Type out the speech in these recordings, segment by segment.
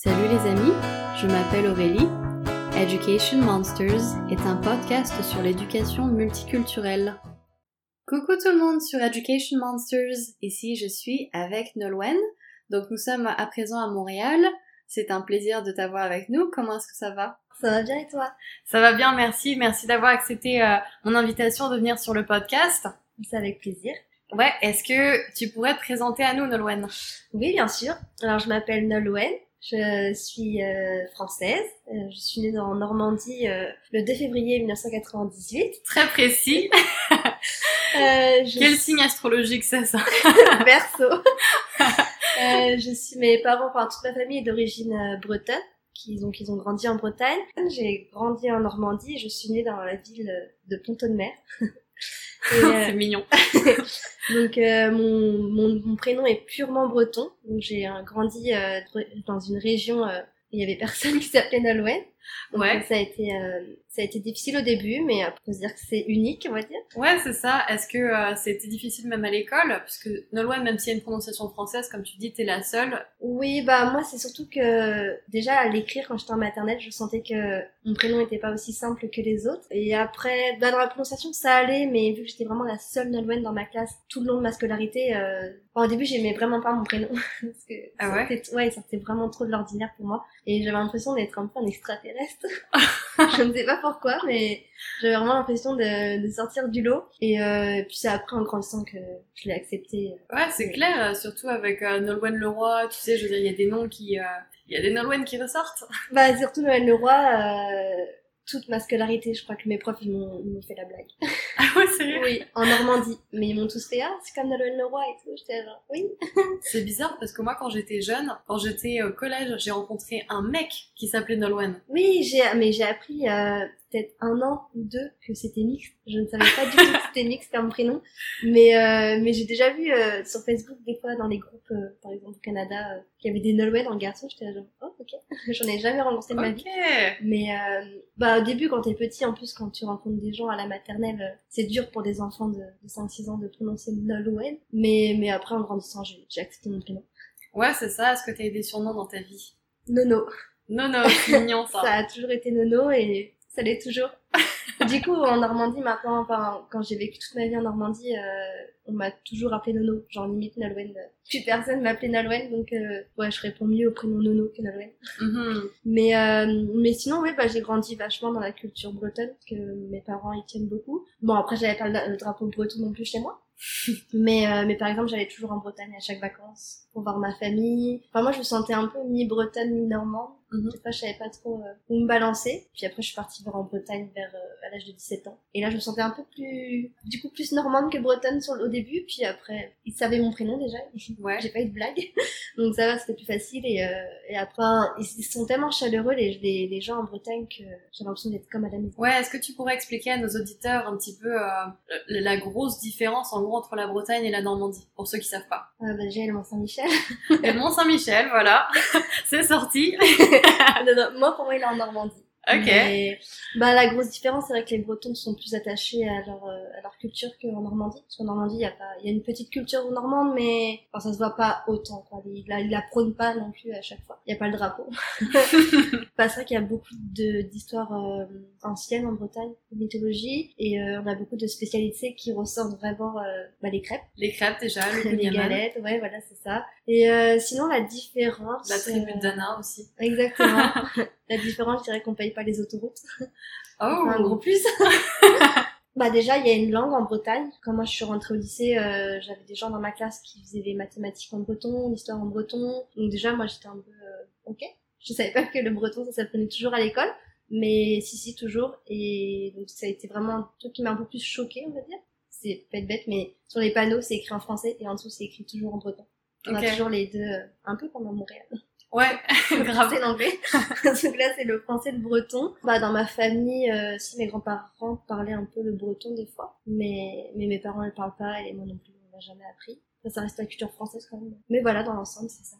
Salut les amis, je m'appelle Aurélie. Education Monsters est un podcast sur l'éducation multiculturelle. Coucou tout le monde sur Education Monsters, ici je suis avec Nolwenn. Donc nous sommes à présent à Montréal. C'est un plaisir de t'avoir avec nous. Comment est-ce que ça va? Ça va bien et toi? Ça va bien, merci. Merci d'avoir accepté euh, mon invitation de venir sur le podcast. C'est avec plaisir. Ouais, est-ce que tu pourrais te présenter à nous, Nolwenn? Oui, bien sûr. Alors je m'appelle Nolwenn, je suis euh, française. Euh, je suis née en Normandie euh, le 2 février 1998. Très précis. Euh, je Quel signe astrologique c'est ça Verseau. Je suis mes parents, enfin toute ma famille est d'origine euh, bretonne. Qui ont, ils ont grandi en Bretagne. J'ai grandi en Normandie. Je suis née dans la ville de Pont-de-Mer. Euh, C'est mignon. Donc euh, mon, mon, mon prénom est purement breton. Donc j'ai grandi euh, dans une région où il y avait personne qui s'appelait Nolwenn. Donc Ouais. ça a été euh, ça a été difficile au début, mais euh, faut se dire que c'est unique, on va dire. Ouais, c'est ça. Est-ce que euh, c'était difficile même à l'école? Puisque Nolwenn, même s'il y a une prononciation française, comme tu dis, t'es la seule. Oui, bah moi c'est surtout que déjà à l'écrire quand j'étais en maternelle, je sentais que mon prénom n'était pas aussi simple que les autres. Et après, bah, dans la prononciation ça allait, mais vu que j'étais vraiment la seule Nolwenn dans ma classe tout le long de ma scolarité, euh... enfin, au début j'aimais vraiment pas mon prénom parce que Ah ouais? c'était- ouais, ça c'était vraiment trop de l'ordinaire pour moi et j'avais l'impression d'être un peu un extraterrestre. je ne sais pas pourquoi, mais j'avais vraiment l'impression de, de sortir du lot. Et euh, puis c'est après en grandissant que je l'ai accepté. Ouais, c'est clair, euh, surtout avec euh, Nolwenn Leroy, tu sais, je veux dire, il y a des noms qui... euh, Il y a des Nolwenn qui ressortent. Bah surtout Noël Leroy, euh, toute ma scolarité, je crois que mes profs ils m'ont ils m'ont fait la blague. Ah ouais, sérieux? Oui, en Normandie. Mais ils m'ont tous fait ah c'est comme Noël Leroy et tout. J'étais genre oui. C'est bizarre parce que moi, quand j'étais jeune, quand j'étais au collège, j'ai rencontré un mec qui s'appelait Nolwenn. Oui, j'ai mais j'ai appris euh, peut-être un an ou deux que c'était mixte. Je ne savais pas du tout que c'était mixte comme prénom. Mais euh, mais j'ai déjà vu euh, sur Facebook des fois dans les groupes, euh, par exemple au Canada, euh, qu'il y avait des Nolwenn en garçon. J'étais genre oh ok. J'en ai jamais rencontré de ma vie. Ok. Mais euh, bah au début quand t'es petit, en plus quand tu rencontres des gens à la maternelle, euh, c'est dur pour des enfants de, de 5-6 ans de prononcer Nolwenn. Mais mais après en grandissant, j'ai accepté mon prénom. Ouais, c'est ça. Est-ce que t'as eu des surnoms dans ta vie? Nono. Non, non, c'est mignon ça. Ça a toujours été Nono et ça l'est toujours. du coup, en Normandie, maintenant, enfin, quand j'ai vécu toute ma vie en Normandie, euh, on m'a toujours appelé Nono. Genre, limite Nolwenn. Plus personne m'appelait Nolwenn, donc, euh, ouais, je réponds mieux au prénom Nono que Nolwenn. Mhm. Mais, euh, mais sinon, oui, bah, j'ai grandi vachement dans la culture bretonne, que mes parents y tiennent beaucoup. Bon, après, j'avais pas le, le drapeau breton non plus chez moi. mais, euh, mais par exemple, j'allais toujours en Bretagne à chaque vacances pour voir ma famille. Enfin, moi, je me sentais un peu mi-bretonne, mi-normande. Des fois, je savais pas trop euh, où me balancer. Puis après, je suis partie vers en Bretagne vers euh, à l'âge de 17 ans. Et là, je me sentais un peu plus, du coup, plus normande que bretonne sur, au début. Puis après, ils savaient mon prénom déjà. Ouais. J'ai pas eu de blague. Donc ça va, c'était plus facile. Et, euh, et après, ils ils sont tellement chaleureux, les, les, les gens en Bretagne, que j'ai l'impression d'être comme à la maison. Ouais, est-ce que tu pourrais expliquer à nos auditeurs un petit peu euh, la grosse différence en gros entre la Bretagne et la Normandie, pour ceux qui savent pas? Euh, bah, déjà, le Mont-Saint-Michel. Le Mont-Saint-Michel, voilà, c'est sorti. Non, non, moi, pour il est en Normandie. Ok. Mais, bah, la grosse différence, c'est vrai que les Bretons sont plus attachés à leur, euh, à leur culture qu'en Normandie. Parce qu'en Normandie, il y a pas, il y a une petite culture normande, mais, enfin, ça se voit pas autant, quoi. Ils la, ils la prônent pas non plus à chaque fois. Il y a pas le drapeau. bah, c'est vrai qu'il y a beaucoup d'histoires, euh, anciennes en Bretagne, de mythologie, et euh, on a beaucoup de spécialités qui ressortent vraiment, euh, bah, les crêpes, Les crêpes déjà, le les galettes, ouais, voilà, c'est ça. Et, sinon, la différence. la tribu de Dana aussi. Exactement. la différence, je dirais qu'on paye pas les autoroutes. Oh, un gros plus. bah déjà, il y a une langue en Bretagne. Quand moi je suis rentrée au lycée, euh, j'avais des gens dans ma classe qui faisaient les mathématiques en breton, l'histoire en breton. Donc déjà, moi j'étais un peu euh, ok. Je savais pas que le breton ça s'apprenait toujours à l'école, mais si si toujours. Et donc ça a été vraiment un truc qui m'a un peu plus choquée, on va dire. C'est pas être bête, mais sur les panneaux c'est écrit en français et en dessous c'est écrit toujours en breton. On Ok. a toujours les deux, euh, un peu comme à Montréal. Ouais, grave. l'anglais. Donc là, c'est le français le breton. Bah, dans ma famille, euh, si mes grands-parents parlaient un peu le breton des fois, mais, mais mes parents ne parlent pas et moi non plus, on l'a jamais appris. Ça, ça reste la culture française quand même. Mais voilà, dans l'ensemble, c'est ça.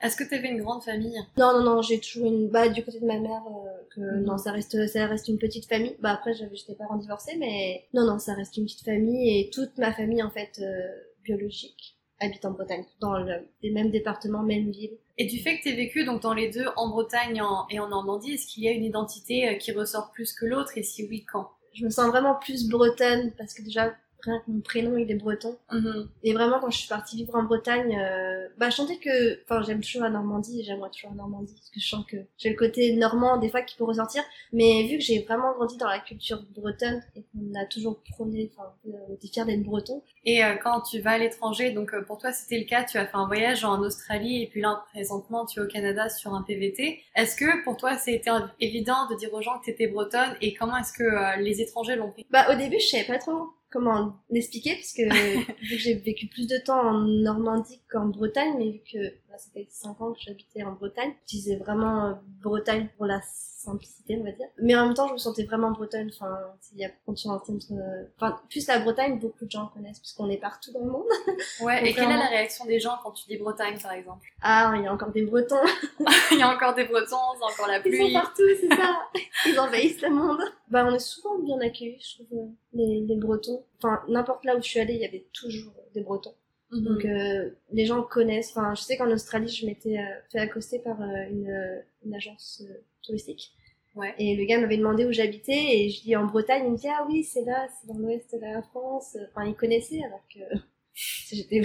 Est-ce que t'avais une grande famille? Non, non, non, j'ai toujours une, bah, du côté de ma mère, euh, que, Mhm. non, ça reste, ça reste une petite famille. Bah, après, j'avais, j'étais parents divorcés, mais non, non, ça reste une petite famille et toute ma famille, en fait, euh, biologique. Habitent en Bretagne, dans le, les mêmes départements, même ville. Et du fait que tu as vécu donc dans les deux, en Bretagne et en Normandie, est-ce qu'il y a une identité euh, qui ressort plus que l'autre? Et si oui, quand? Je me sens vraiment plus bretonne parce que déjà, rien que mon prénom, il est breton. Mhm. Et vraiment, quand je suis partie vivre en Bretagne, euh, bah, je sentais que, enfin, j'aime toujours la Normandie et j'aimerais toujours la Normandie parce que je sens que j'ai le côté normand des fois qui peut ressortir. Mais vu que j'ai vraiment grandi dans la culture bretonne et qu'on a toujours prôné, enfin, on était fiers d'être breton. Et euh, quand tu vas à l'étranger, donc euh, pour toi c'était le cas, tu as fait un voyage en Australie et puis là présentement tu es au Canada sur un PVT. Est-ce que pour toi c'était évident de dire aux gens que tu étais bretonne et comment est-ce que euh, les étrangers l'ont pris? Bah, au début, je savais pas trop comment l'expliquer parce que vu que j'ai vécu plus de temps en Normandie qu'en Bretagne, mais vu que ça fait 5 ans que j'habitais en Bretagne, je disais vraiment euh, Bretagne pour la simplicité, on va dire. Mais en même temps, je me sentais vraiment bretonne. Enfin, il y a quand tu rencontres, euh, enfin, plus la Bretagne, beaucoup de gens connaissent parce qu'on est partout dans le monde. Ouais, et quelle est la réaction des gens quand tu dis Bretagne par exemple? Ah, il y a encore des Bretons. Il y a encore des Bretons, c'est encore la Ils sont pluie. partout, c'est ça. Ils envahissent le monde. Bah, on est souvent bien accueillis, je trouve, euh, les, les Bretons. Enfin, n'importe là où je suis allée, il y avait toujours des Bretons. Mhm. Donc euh, les gens connaissent. Enfin, je sais qu'en Australie, je m'étais euh, fait accoster par euh, une, euh, une agence euh, touristique. Ouais. Et le gars m'avait demandé où j'habitais et je dis en Bretagne. Il me dit ah oui, c'est là, c'est dans l'ouest de la France. Enfin, il connaissait alors que j'étais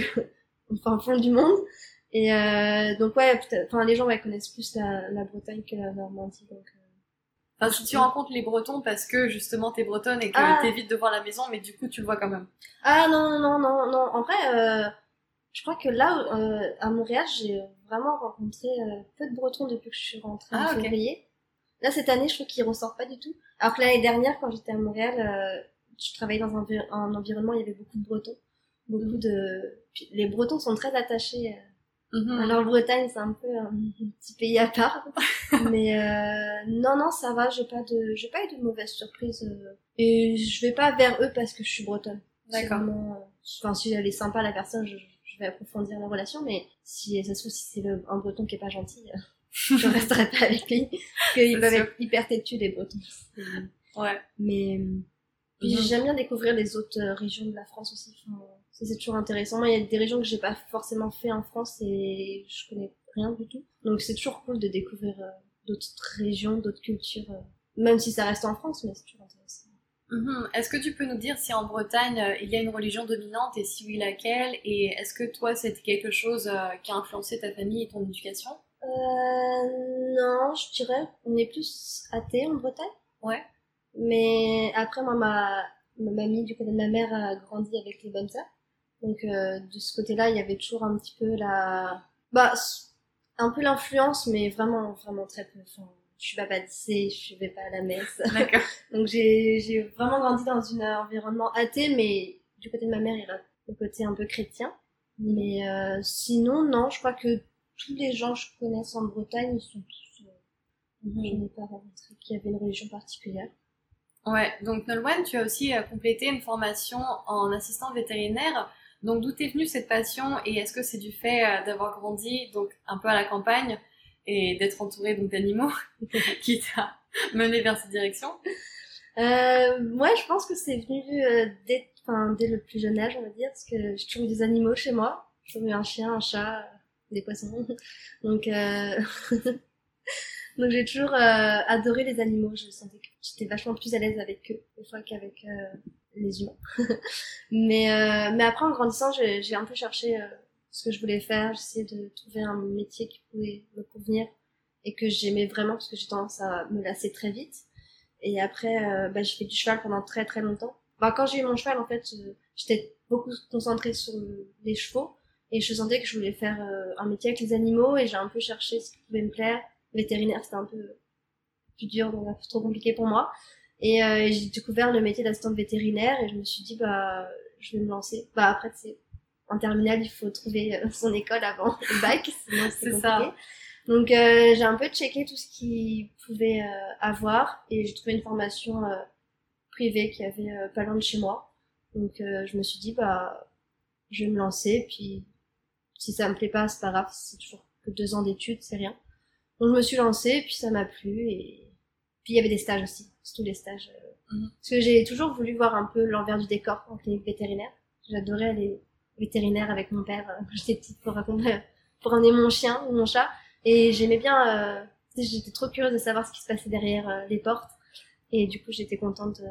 au fin fond du monde. Et euh, donc ouais, enfin les gens ouais, connaissent plus la, la Bretagne que la Normandie. Donc euh, Enfin, si tu rencontres les Bretons parce que justement t'es bretonne et que Ah. t'évites de voir la maison, mais du coup tu le vois quand même. Ah non, non, non, non. En vrai, euh, je crois que là, euh, à Montréal, j'ai vraiment rencontré euh, peu de Bretons depuis que je suis rentrée Ah, en ok. février. Là, cette année, je trouve qu'ils ressortent pas du tout. Alors que l'année dernière, quand j'étais à Montréal, euh, je travaillais dans un, un environnement, il y avait beaucoup de Bretons. Beaucoup de... Les Bretons sont très attachés. Mhm. Alors, Bretagne, c'est un peu un petit pays à part. Mais euh, non, non, ça va, j'ai pas de, j'ai pas eu de mauvaises surprises. euh, et je vais pas vers eux parce que je suis bretonne. D'accord. euh, Enfin, si elle est sympa, la personne, je, je vais approfondir la relation, mais si ça se trouve, si c'est un breton qui est pas gentil, euh, je resterai pas avec lui. Parce qu'ils peuvent être hyper têtus, les bretons. Ouais. Mais, euh, puis Mhm. j'aime bien découvrir les autres euh, régions de la France aussi. Enfin, c'est toujours intéressant. Moi, il y a des régions que j'ai pas forcément fait en France et je connais rien du tout. Donc, c'est toujours cool de découvrir euh, d'autres régions, d'autres cultures, euh, même si ça reste en France, mais c'est toujours intéressant. Mhm. Est-ce que tu peux nous dire si en Bretagne euh, il y a une religion dominante et si oui laquelle? Et est-ce que toi c'était quelque chose qui a influencé ta famille et ton éducation? Euh, non, je dirais, on est plus athée en Bretagne. Ouais. Mais après, moi, ma, ma mamie, du côté de ma mère, a grandi avec les bonnes sœurs. Donc, euh, de ce côté-là, il y avait toujours un petit peu la... Bah, un peu l'influence, mais vraiment, vraiment très peu. Enfin, je suis pas baptisée, je vais pas à la messe. D'accord. Donc, j'ai j'ai vraiment grandi dans un environnement athée, mais du côté de ma mère, il y a le côté un peu chrétien. Mais euh, sinon, non, je crois que tous les gens que je connaisse en Bretagne, ils sont tous... euh, Je n'ai pas rencontré qu'il y avait une religion particulière. Ouais, donc Nolwenn, tu as aussi euh, complété une formation en assistant vétérinaire. Donc d'où t'es venue cette passion et est-ce que c'est du fait euh, d'avoir grandi donc un peu à la campagne et d'être entourée donc d'animaux qui t'a mené vers cette direction? Euh, ouais, je pense que c'est venu euh, dès, dès le plus jeune âge, on va dire, parce que j'ai toujours eu des animaux chez moi. J'ai toujours eu un chien, un chat, euh, des poissons. Donc, euh... donc j'ai toujours adoré les animaux. Je sentais que j'étais vachement plus à l'aise avec eux, des fois qu'avec euh, les humains. mais, euh, mais après, en grandissant, j'ai un peu cherché euh, ce que je voulais faire. J'essayais de trouver un métier qui pouvait me convenir et que j'aimais vraiment, parce que j'ai tendance à me lasser très vite. Et après, euh, bah, j'ai fait du cheval pendant très très longtemps. Bah, quand j'ai eu mon cheval, en fait, euh, j'étais beaucoup concentrée sur le- les chevaux. Et je sentais que je voulais faire euh, un métier avec les animaux. Et j'ai un peu cherché ce qui pouvait me plaire. Vétérinaire, c'était un peu plus dur, donc trop compliqué pour moi. Et euh, j'ai découvert le métier d'assistante vétérinaire. Et je me suis dit, bah, je vais me lancer. Bah, après, c'est en terminale, il faut trouver euh, son école avant le bac. Sinon, c'est ça. Donc euh, j'ai un peu checké tout ce qu'il pouvait euh, avoir et j'ai trouvé une formation euh, privée qui avait euh, pas loin de chez moi. Donc euh, je me suis dit bah je vais me lancer puis si ça me plaît pas c'est pas grave c'est toujours que deux ans d'études c'est rien. Donc je me suis lancée puis ça m'a plu et puis il y avait des stages aussi surtout les stages euh, Mhm. parce que j'ai toujours voulu voir un peu l'envers du décor en clinique vétérinaire. J'adorais aller vétérinaire avec mon père quand j'étais petite pour raconter, pour emmener mon chien ou mon chat. Et j'aimais bien, j'étais trop curieuse de savoir ce qui se passait derrière les portes. Et du coup, j'étais contente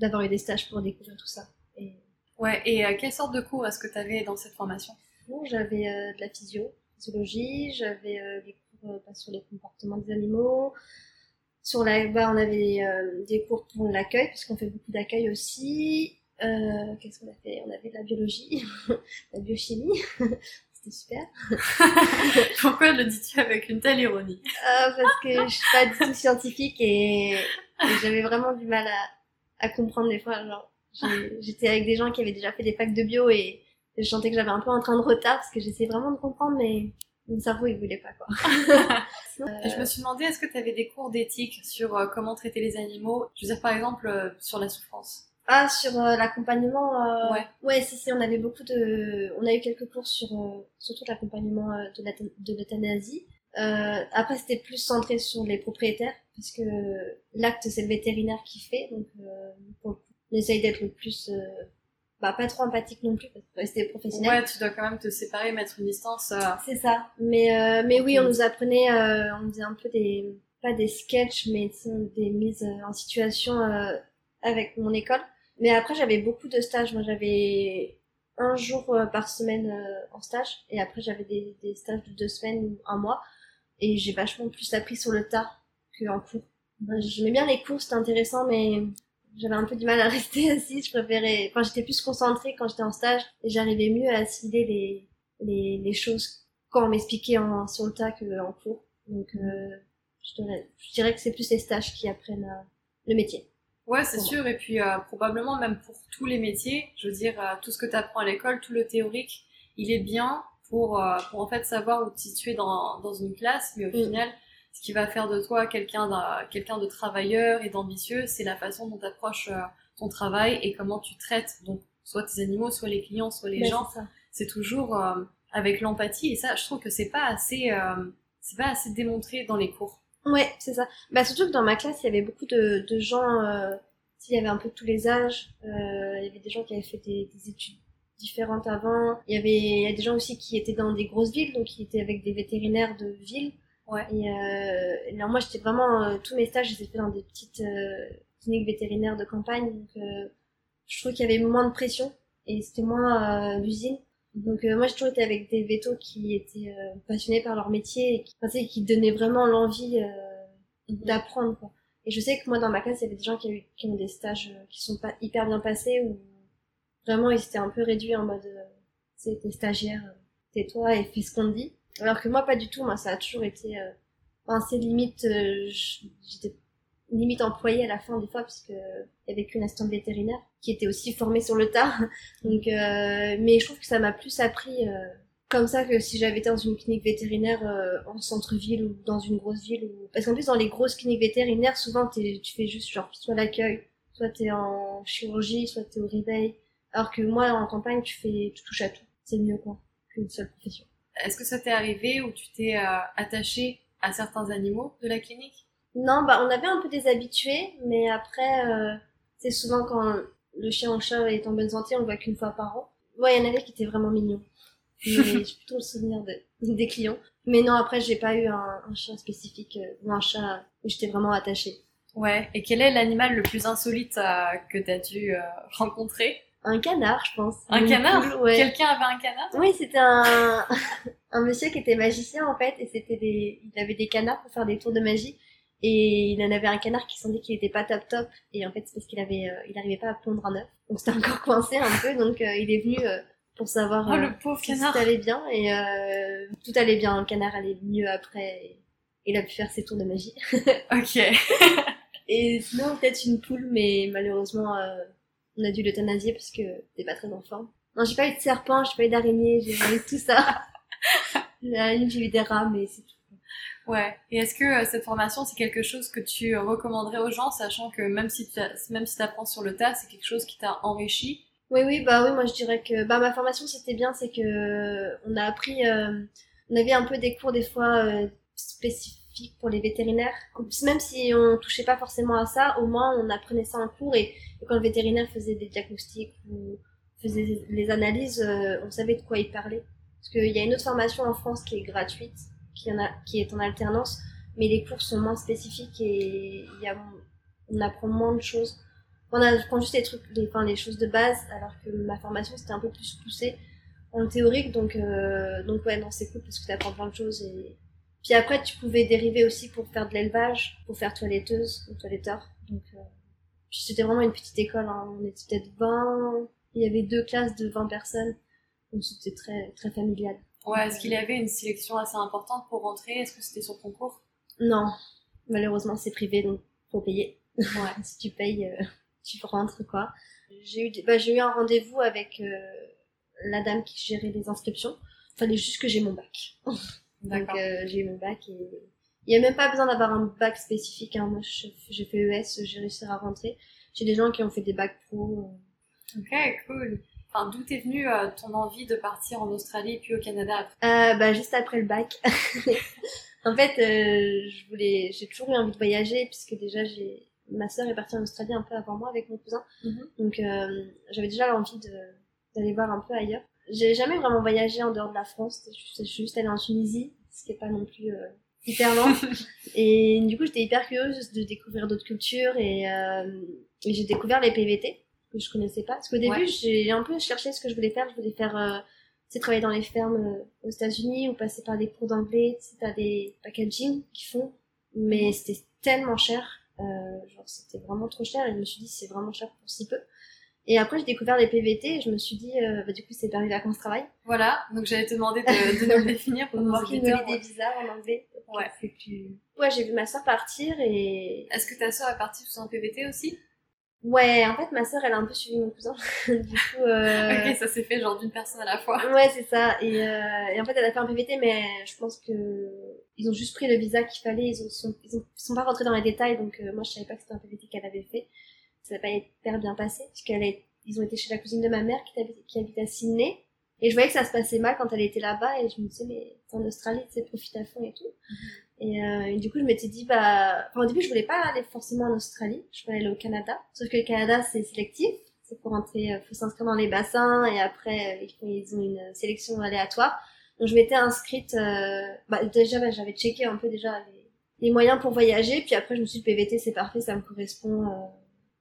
d'avoir eu des stages pour découvrir tout ça. Et... Ouais, et quelle sorte de cours est-ce que tu avais dans cette formation? Bon, J'avais de la physio, physiologie, j'avais des cours sur les comportements des animaux, sur la, bah, on avait euh, des cours pour l'accueil, parce qu'on fait beaucoup d'accueil aussi. Euh, Qu'est-ce qu'on a fait? On avait de la biologie, la biochimie. C'était super. Pourquoi le dis-tu avec une telle ironie? Euh, Parce que je suis pas du tout scientifique et, j'avais vraiment du mal à, à comprendre des fois. Genre, j'étais avec des gens qui avaient déjà fait des packs de bio et je sentais que j'avais un peu un train de retard parce que j'essayais vraiment de comprendre, mais mon cerveau il voulait pas quoi. Je me suis demandé est-ce que tu avais des cours d'éthique sur euh, comment traiter les animaux, je veux dire par exemple euh, sur la souffrance. Ah sur euh, l'accompagnement ouais. ouais si si on avait beaucoup de on a eu quelques cours sur surtout l'accompagnement de l'euthanasie. après c'était plus centré sur les propriétaires parce que l'acte c'est le vétérinaire qui fait donc on essaye d'être le plus bah, pas trop empathique non plus parce que rester professionnel. Ouais, tu dois quand même te séparer, mettre une distance. Euh. C'est ça. Mais euh, mais oui, on nous apprenait, euh, on faisait un peu des pas des sketchs, mais des mises en situation avec mon école. Mais après, j'avais beaucoup de stages. Moi, j'avais un jour par semaine en stage, et après, j'avais des, des stages de deux semaines ou un mois. Et j'ai vachement plus appris sur le tas qu'en cours. J'aimais bien les cours, c'était intéressant, mais j'avais un peu du mal à rester assise. Je préférais, enfin, j'étais plus concentrée quand j'étais en stage et j'arrivais mieux à assimiler les, les, les choses quand on m'expliquait en, sur le tas qu'en cours. Donc, euh, je, dirais, je dirais que c'est plus les stages qui apprennent euh, le métier. Ouais, c'est sûr. Et puis, euh, probablement même pour tous les métiers, je veux dire, euh, tout ce que tu apprends à l'école, tout le théorique, il est bien pour, pour en fait savoir où te situer dans, dans une classe, mais au mm. final, ce qui va faire de toi quelqu'un quelqu'un de travailleur et d'ambitieux, c'est la façon dont tu approches euh, ton travail et comment tu traites donc soit tes animaux, soit les clients, soit les gens. C'est toujours euh, avec l'empathie et ça, je trouve que c'est pas assez euh, c'est pas assez démontré dans les cours. Ouais, c'est ça. Bah surtout que dans ma classe, il y avait beaucoup de, de gens il y avait un peu de tous les âges, il y avait des gens qui avaient fait des, des études différentes avant. Il y avait il y a des gens aussi qui étaient dans des grosses villes, donc qui étaient avec des vétérinaires de ville. Ouais. Et, euh, alors moi, j'étais vraiment euh, tous mes stages, je les ai fait dans des petites euh, cliniques vétérinaires de campagne, donc euh, je trouve qu'il y avait moins de pression et c'était moins d'usine. Donc moi, j'ai toujours été avec des vétos qui étaient passionnés par leur métier et qui, enfin, qui donnaient vraiment l'envie mhm. d'apprendre. Quoi. Et je sais que moi, dans ma classe, il y avait des gens qui, eu, qui ont des stages qui sont pas hyper bien passés ou vraiment ils étaient un peu réduits en mode, c'est t'es stagiaire, tais-toi et fais ce qu'on te dit. Alors que moi, pas du tout. Moi, ça a toujours été... Euh... Enfin, c'est limite... Euh, j'étais limite employée à la fin des fois, puisque il y avait qu'une assistante vétérinaire qui était aussi formée sur le tas. Donc, euh... mais je trouve que ça m'a plus appris... Euh, comme ça que si j'avais été dans une clinique vétérinaire euh, en centre-ville ou dans une grosse ville ou parce qu'en plus dans les grosses cliniques vétérinaires souvent tu fais juste genre soit l'accueil soit t'es en chirurgie soit t'es au réveil alors que moi en campagne tu fais tu touches à tout c'est mieux quoi qu'une seule profession est-ce que ça t'est arrivé où tu t'es euh, attaché à certains animaux de la clinique? Non, bah on avait un peu des habitués, mais après, euh, c'est souvent quand le chien ou le chat est en bonne santé, on le voit qu'une fois par an. Ouais, il y en avait qui étaient vraiment mignons. J'ai plutôt le souvenir de, des clients. Mais non, après, j'ai pas eu un, un chien spécifique euh, ou un chat où j'étais vraiment attachée. Ouais. Et quel est l'animal le plus insolite euh, que t'as dû euh, rencontrer? Un canard, je pense. Un canard ouais. Quelqu'un avait un canard? Oui, c'était un... un monsieur qui était magicien en fait, et c'était des... il avait des canards pour faire des tours de magie, et il en avait un canard qui semblait qu'il était pas top top, et en fait c'est parce qu'il avait, euh, il arrivait pas à pondre un œuf, donc c'était encore coincé un peu, donc euh, il est venu euh, pour savoir oh, le pauvre si tout allait bien, et tout allait bien, le canard allait mieux après, et il a pu faire ses tours de magie. ok. et sinon peut-être une poule, mais malheureusement on a dû l'euthanasier parce que t'es pas très en forme. Non, j'ai pas eu de serpent, j'ai pas eu d'araignée, j'ai eu tout ça. j'ai eu des rats, mais c'est tout. Ouais. Et est-ce que euh, cette formation, c'est quelque chose que tu recommanderais aux gens, sachant que même si tu même si apprends sur le tas, c'est quelque chose qui t'a enrichi? Oui, oui, bah oui, moi je dirais que bah ma formation c'était bien, c'est que on a appris, euh, on avait un peu des cours des fois euh, pour les vétérinaires. Même si on touchait pas forcément à ça, au moins on apprenait ça en cours et, quand le vétérinaire faisait des diagnostics ou faisait les analyses, euh, on savait de quoi il parlait. Parce qu'il y a une autre formation en France qui est gratuite, qui, est en alternance, mais les cours sont moins spécifiques et on apprend moins de choses. On apprend juste les trucs, enfin, les choses de base, alors que ma formation c'était un peu plus poussé en théorique, donc, euh, ouais, non, c'est cool parce que tu apprends plein de choses et, puis après, tu pouvais dériver aussi pour faire de l'élevage, pour faire toiletteuse ou toiletteur. Donc, euh, c'était vraiment une petite école. Hein. On était peut-être 20. Il y avait deux classes de 20 personnes. Donc, c'était très, très familial. Ouais, est-ce qu'il y avait une sélection assez importante pour rentrer? Est-ce que c'était sur concours? Non. Malheureusement, c'est privé, donc faut payer. Ouais. si tu payes, euh, tu rentres, quoi. J'ai eu, bah, j'ai eu un rendez-vous avec euh, la dame qui gérait les inscriptions. Fallait juste que j'ai mon bac. Donc euh, j'ai eu mon bac et il n'y a même pas besoin d'avoir un bac spécifique. Hein. Moi j'ai fait ES, j'ai réussi à rentrer. J'ai des gens qui ont fait des bacs pro. Euh. Ok, cool. Enfin, d'où est venue euh, ton envie de partir en Australie puis au Canada après? Bah juste après le bac. en fait, je voulais, j'ai toujours eu envie de voyager puisque déjà j'ai ma sœur est partie en Australie un peu avant moi avec mon cousin. Mhm. Donc j'avais déjà envie d'aller voir un peu ailleurs. J'ai jamais vraiment voyagé en dehors de la France. Je suis juste allée en Tunisie, ce qui est pas non plus euh, hyper loin. et du coup, j'étais hyper curieuse de découvrir d'autres cultures et, euh, et j'ai découvert les PVT que je connaissais pas. Parce qu'au début, j'ai un peu cherché ce que je voulais faire. Je voulais faire, euh, c'est travailler dans les fermes euh, aux États-Unis ou passer par des cours d'anglais. Tu sais, des packaging qui font, mais c'était tellement cher. Euh, genre, c'était vraiment trop cher et je me suis dit, c'est vraiment cher pour si peu. Et après, j'ai découvert les PVT et je me suis dit, euh, bah, du coup, c'est permis vacances travail. Voilà, donc j'allais te demander de, de nous le définir pour voir qui auditeurs. des visas en anglais. Ouais. C'est plus... Ouais, j'ai vu ma soeur partir et... Est-ce que ta soeur est partie sous un PVT aussi? Ouais, en fait, ma soeur, elle a un peu suivi mon cousin. du coup... Euh... ok, ça s'est fait genre d'une personne à la fois. Ouais, c'est ça. Et, euh... et en fait, elle a fait un PVT, mais je pense que ils ont juste pris le visa qu'il fallait. Ils, ont, sont... ils, sont pas rentrés dans les détails, donc euh, moi, je savais pas que c'était un PVT qu'elle avait fait ça n'a pas hyper bien passé, puisqu'elle est, ils ont été chez la cousine de ma mère qui, habite, qui habite à Sydney. Et je voyais que ça se passait mal quand elle était là-bas, et je me disais, mais en Australie, tu sais, profite à fond et tout. Mhm. et, euh, et, du coup, je m'étais dit, bah, enfin, au début, je voulais pas aller forcément en Australie, je voulais aller au Canada. Sauf que le Canada, c'est sélectif. C'est pour entrer, euh, faut s'inscrire dans les bassins, et après, euh, ils ont une sélection aléatoire. Donc, je m'étais inscrite, euh, bah, déjà, bah, j'avais checké un peu déjà les, les, moyens pour voyager, puis après, je me suis dit, PVT, c'est parfait, ça me correspond, euh,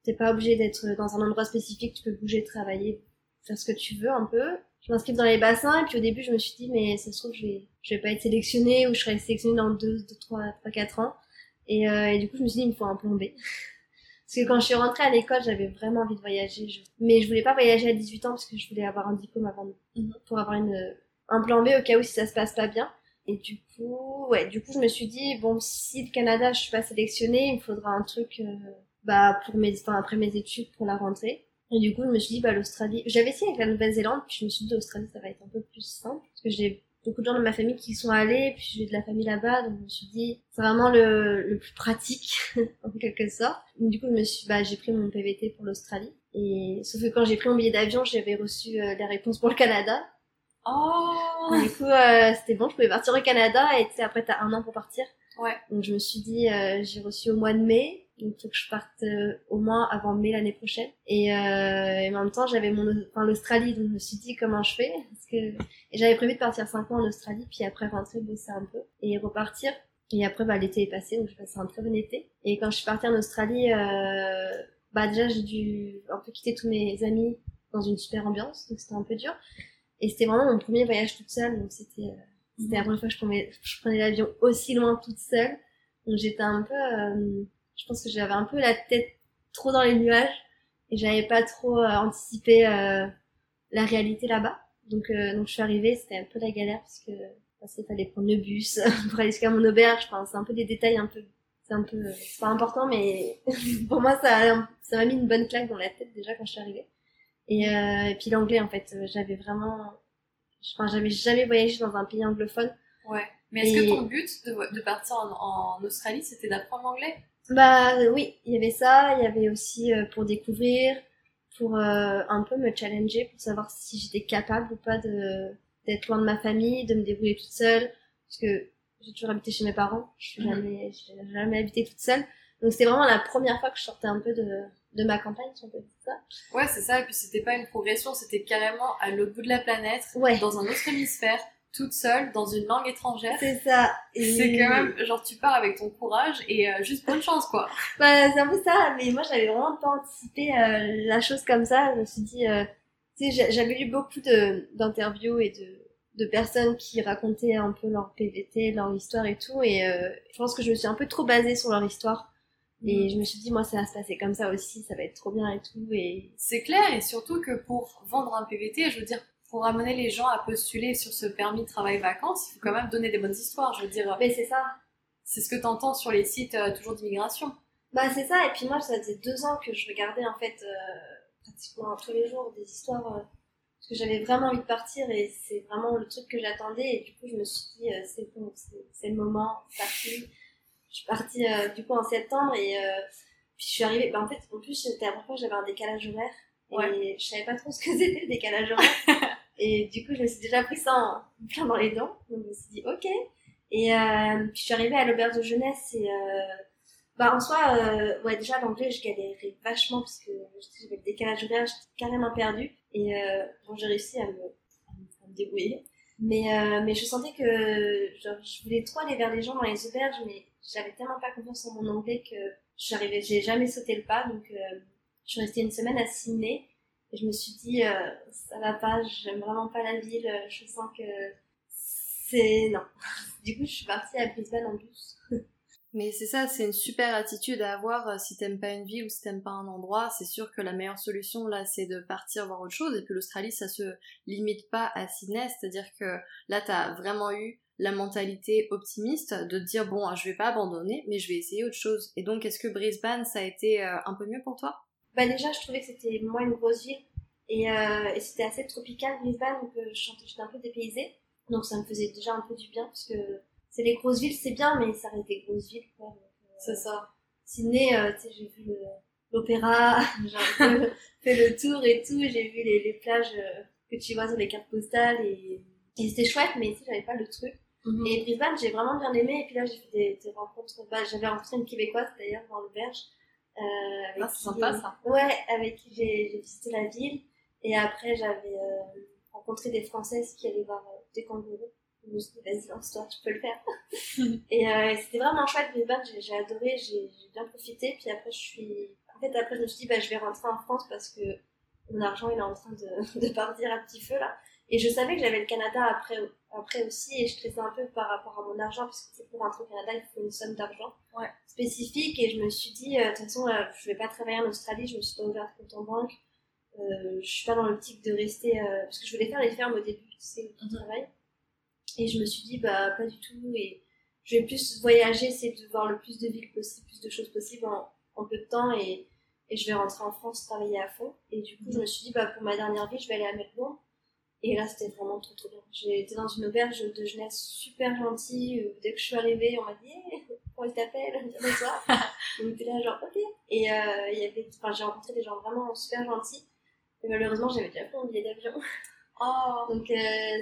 T'es pas obligé d'être dans un endroit spécifique, tu peux bouger, travailler, faire ce que tu veux un peu. Je m'inscris dans les bassins et puis au début je me suis dit mais ça se trouve je vais, je vais pas être sélectionnée ou je serai sélectionnée dans 2, 2 3, 3, 4 ans. Et, euh, et du coup je me suis dit il me faut un plan B. Parce que quand je suis rentrée à l'école, j'avais vraiment envie de voyager. Mais je voulais pas voyager à 18 ans parce que je voulais avoir un diplôme avant mhm. pour avoir une, un plan B au cas où si ça se passe pas bien. Et du coup, ouais, du coup, je me suis dit, bon, si le Canada, je suis pas sélectionnée, il me faudra un truc euh, bah pour mes enfin après mes études pour la rentrée. Et du coup je me suis dit bah l'Australie j'avais essayé avec la Nouvelle-Zélande puis je me suis dit l'Australie ça va être un peu plus simple parce que j'ai beaucoup de gens de ma famille qui sont allés puis j'ai de la famille là-bas donc je me suis dit c'est vraiment le, le plus pratique en quelque sorte. Du coup je me suis bah j'ai pris mon PVT pour l'Australie. Et sauf que quand j'ai pris mon billet d'avion j'avais reçu euh, les réponses pour le Canada. Oh! Du coup euh, c'était bon je pouvais partir au Canada et tu sais après t'as un an pour partir. Ouais. Donc je me suis dit euh, j'ai reçu au mois de mai il faut que je parte euh, au moins avant mai l'année prochaine. Et, euh, et, en même temps, j'avais mon, enfin l'Australie, donc je me suis dit comment je fais, parce que et j'avais prévu de partir cinq mois en Australie, puis après rentrer bosser un peu et repartir. Et après, bah l'été est passé, donc j'ai passé un très bon été. Et quand je suis partie en Australie, euh, bah déjà j'ai dû un peu quitter tous mes amis dans une super ambiance, donc c'était un peu dur. Et c'était vraiment mon premier voyage toute seule, donc c'était euh, c'était la première fois que je prenais, je prenais l'avion aussi loin toute seule. Donc j'étais un peu euh, je pense que j'avais un peu la tête trop dans les nuages et j'avais pas trop euh, anticipé euh, la réalité là-bas. Donc, euh, donc je suis arrivée, c'était un peu la galère parce que parce qu'il fallait prendre le bus pour aller jusqu'à mon auberge. Enfin, c'est un peu des détails un peu, c'est un peu, c'est pas important, mais pour moi ça, ça m'a mis une bonne claque dans la tête déjà quand je suis arrivée. Et, euh, et puis l'anglais en fait, j'avais vraiment, enfin j'avais jamais voyagé dans un pays anglophone. Ouais. Mais est-ce que ton but de, de partir en, en Australie, c'était d'apprendre l'anglais? Bah oui, il y avait ça, il y avait aussi euh, pour découvrir, pour euh, un peu me challenger, pour savoir si j'étais capable ou pas de d'être loin de ma famille, de me débrouiller toute seule. Parce que j'ai toujours habité chez mes parents. Je n'ai Mhm. jamais, j'ai jamais habité toute seule. Donc c'était vraiment la première fois que je sortais un peu de, de ma campagne, si on peut dire ça. Ouais, c'est ça. Et puis c'était pas une progression, c'était carrément à l'autre bout de la planète, Ouais. dans un autre hémisphère, toute seule, dans une langue étrangère. C'est ça. Et- C'est quand même, genre, tu pars avec ton courage et euh, juste bonne chance, quoi. Bah, c'est un peu ça, mais moi j'avais vraiment pas anticipé euh, la chose comme ça. Je me suis dit, euh, tu sais, j'a- j'avais lu beaucoup d'interviews et de de personnes qui racontaient un peu leur PVT, leur histoire et tout, et je pense que je me suis un peu trop basée sur leur histoire. Et je me suis dit, moi, ça va se passer comme ça aussi, ça va être trop bien et tout. Et C'est clair, et surtout que pour vendre un PVT, je veux dire, pour amener les gens à postuler sur ce permis de travail vacances, il faut quand même donner des bonnes histoires. Je veux dire, mais c'est ça. c'est ce que t'entends sur les sites euh, toujours d'immigration. Bah, c'est ça. Et puis moi, ça faisait deux ans que je regardais en fait euh, pratiquement tous les jours des histoires. euh, parce que j'avais vraiment envie de partir et c'est vraiment le truc que j'attendais. Et du coup, je me suis dit, c'est bon, c'est le moment, c'est parti. Je suis partie du coup en septembre et puis je suis arrivée. Bah, en fait, en plus, c'était la première fois j'avais un décalage horaire. Et Ouais. je savais pas trop ce que c'était le décalage horaire. et du coup, je me suis déjà pris ça en plein dans les dents. Donc, je me suis dit, ok. Et euh, puis je suis arrivée à l'auberge de jeunesse et euh, bah en soi, euh, ouais déjà l'anglais je galérais vachement parce que j'avais le décalage horaire, j'étais carrément perdue et euh, bon j'ai réussi à me, à me, débrouiller. Mais euh, mais je sentais que genre je voulais trop aller vers les gens dans les auberges mais j'avais tellement pas confiance en mon anglais que j'arrivais, j'ai jamais sauté le pas donc euh, je suis restée une semaine à Sydney et je me suis dit euh, ça va pas, j'aime vraiment pas la ville, je sens que c'est non. Du coup je suis partie à Brisbane en bus. Mais c'est ça, c'est une super attitude à avoir euh, si t'aimes pas une ville ou si t'aimes pas un endroit. C'est sûr que la meilleure solution là, c'est de partir voir autre chose. Et puis l'Australie, ça se limite pas à Sydney, c'est-à-dire que là, t'as vraiment eu la mentalité optimiste de dire bon, je vais pas abandonner, mais je vais essayer autre chose. Et donc, est-ce que Brisbane, ça a été euh, un peu mieux pour toi? Bah déjà, je trouvais que c'était moins une grosse ville et, euh, et c'était assez tropical Brisbane, donc euh, j'étais un peu dépaysée. Donc ça me faisait déjà un peu du bien parce que c'est les grosses villes, c'est bien, mais ça reste des grosses villes. Quoi, euh, ça. Sydney, euh, tu sais, j'ai vu l'opéra, j'ai fait le tour et tout, j'ai vu les, les plages euh, que tu vois sur les cartes postales et, et c'était chouette, mais tu sais, j'avais pas le truc. Mhm. Et Brisbane, j'ai vraiment bien aimé. Et puis là, j'ai fait des, des rencontres. Bah, j'avais rencontré une Québécoise d'ailleurs dans l'auberge. Euh, avec Ah, c'est qui- sympa ça. Ouais, avec qui j'ai visité la ville. Et après, j'avais euh, rencontré des Françaises qui allaient voir euh, des kangourous. Je me suis dit, vas-y, lance-toi, tu peux le faire. et euh, c'était vraiment chouette, Brisbane, j'ai j'ai adoré, j'ai j'ai bien profité. Puis après, je suis. En fait, après, je me suis dit, bah, je vais rentrer en France parce que mon argent, il est en train de, de partir à petit feu là. Et je savais que j'avais le Canada après, après aussi, et je stressais un peu par rapport à mon argent, parce que c'est pour rentrer au Canada, il faut une somme d'argent Ouais. spécifique. Et je me suis dit, euh, de toute façon, euh, je vais pas travailler en Australie, je me suis pas ouvert de compte en banque. Euh, je suis pas dans l'optique de rester, euh, parce que je voulais faire les fermes au début, tu sais, du Mhm. travail. Et je me suis dit, bah, pas du tout, et je vais plus voyager, c'est de voir le plus de villes possible, plus de choses possibles en, en peu de temps, et, et je vais rentrer en France travailler à fond. Et du coup, je me suis dit, bah, pour ma dernière vie, je vais aller à Melbourne. Et là, c'était vraiment trop trop bien. J'ai été dans une auberge de jeunesse super gentille. Dès que je suis arrivée, on m'a dit hey, comment il t'appelle? Bonsoir. On était là, genre, ok. Et euh, il y avait, enfin, j'ai rencontré des gens vraiment super gentils. Et malheureusement, j'avais déjà pris mon billet d'avion. Oh, Donc, euh,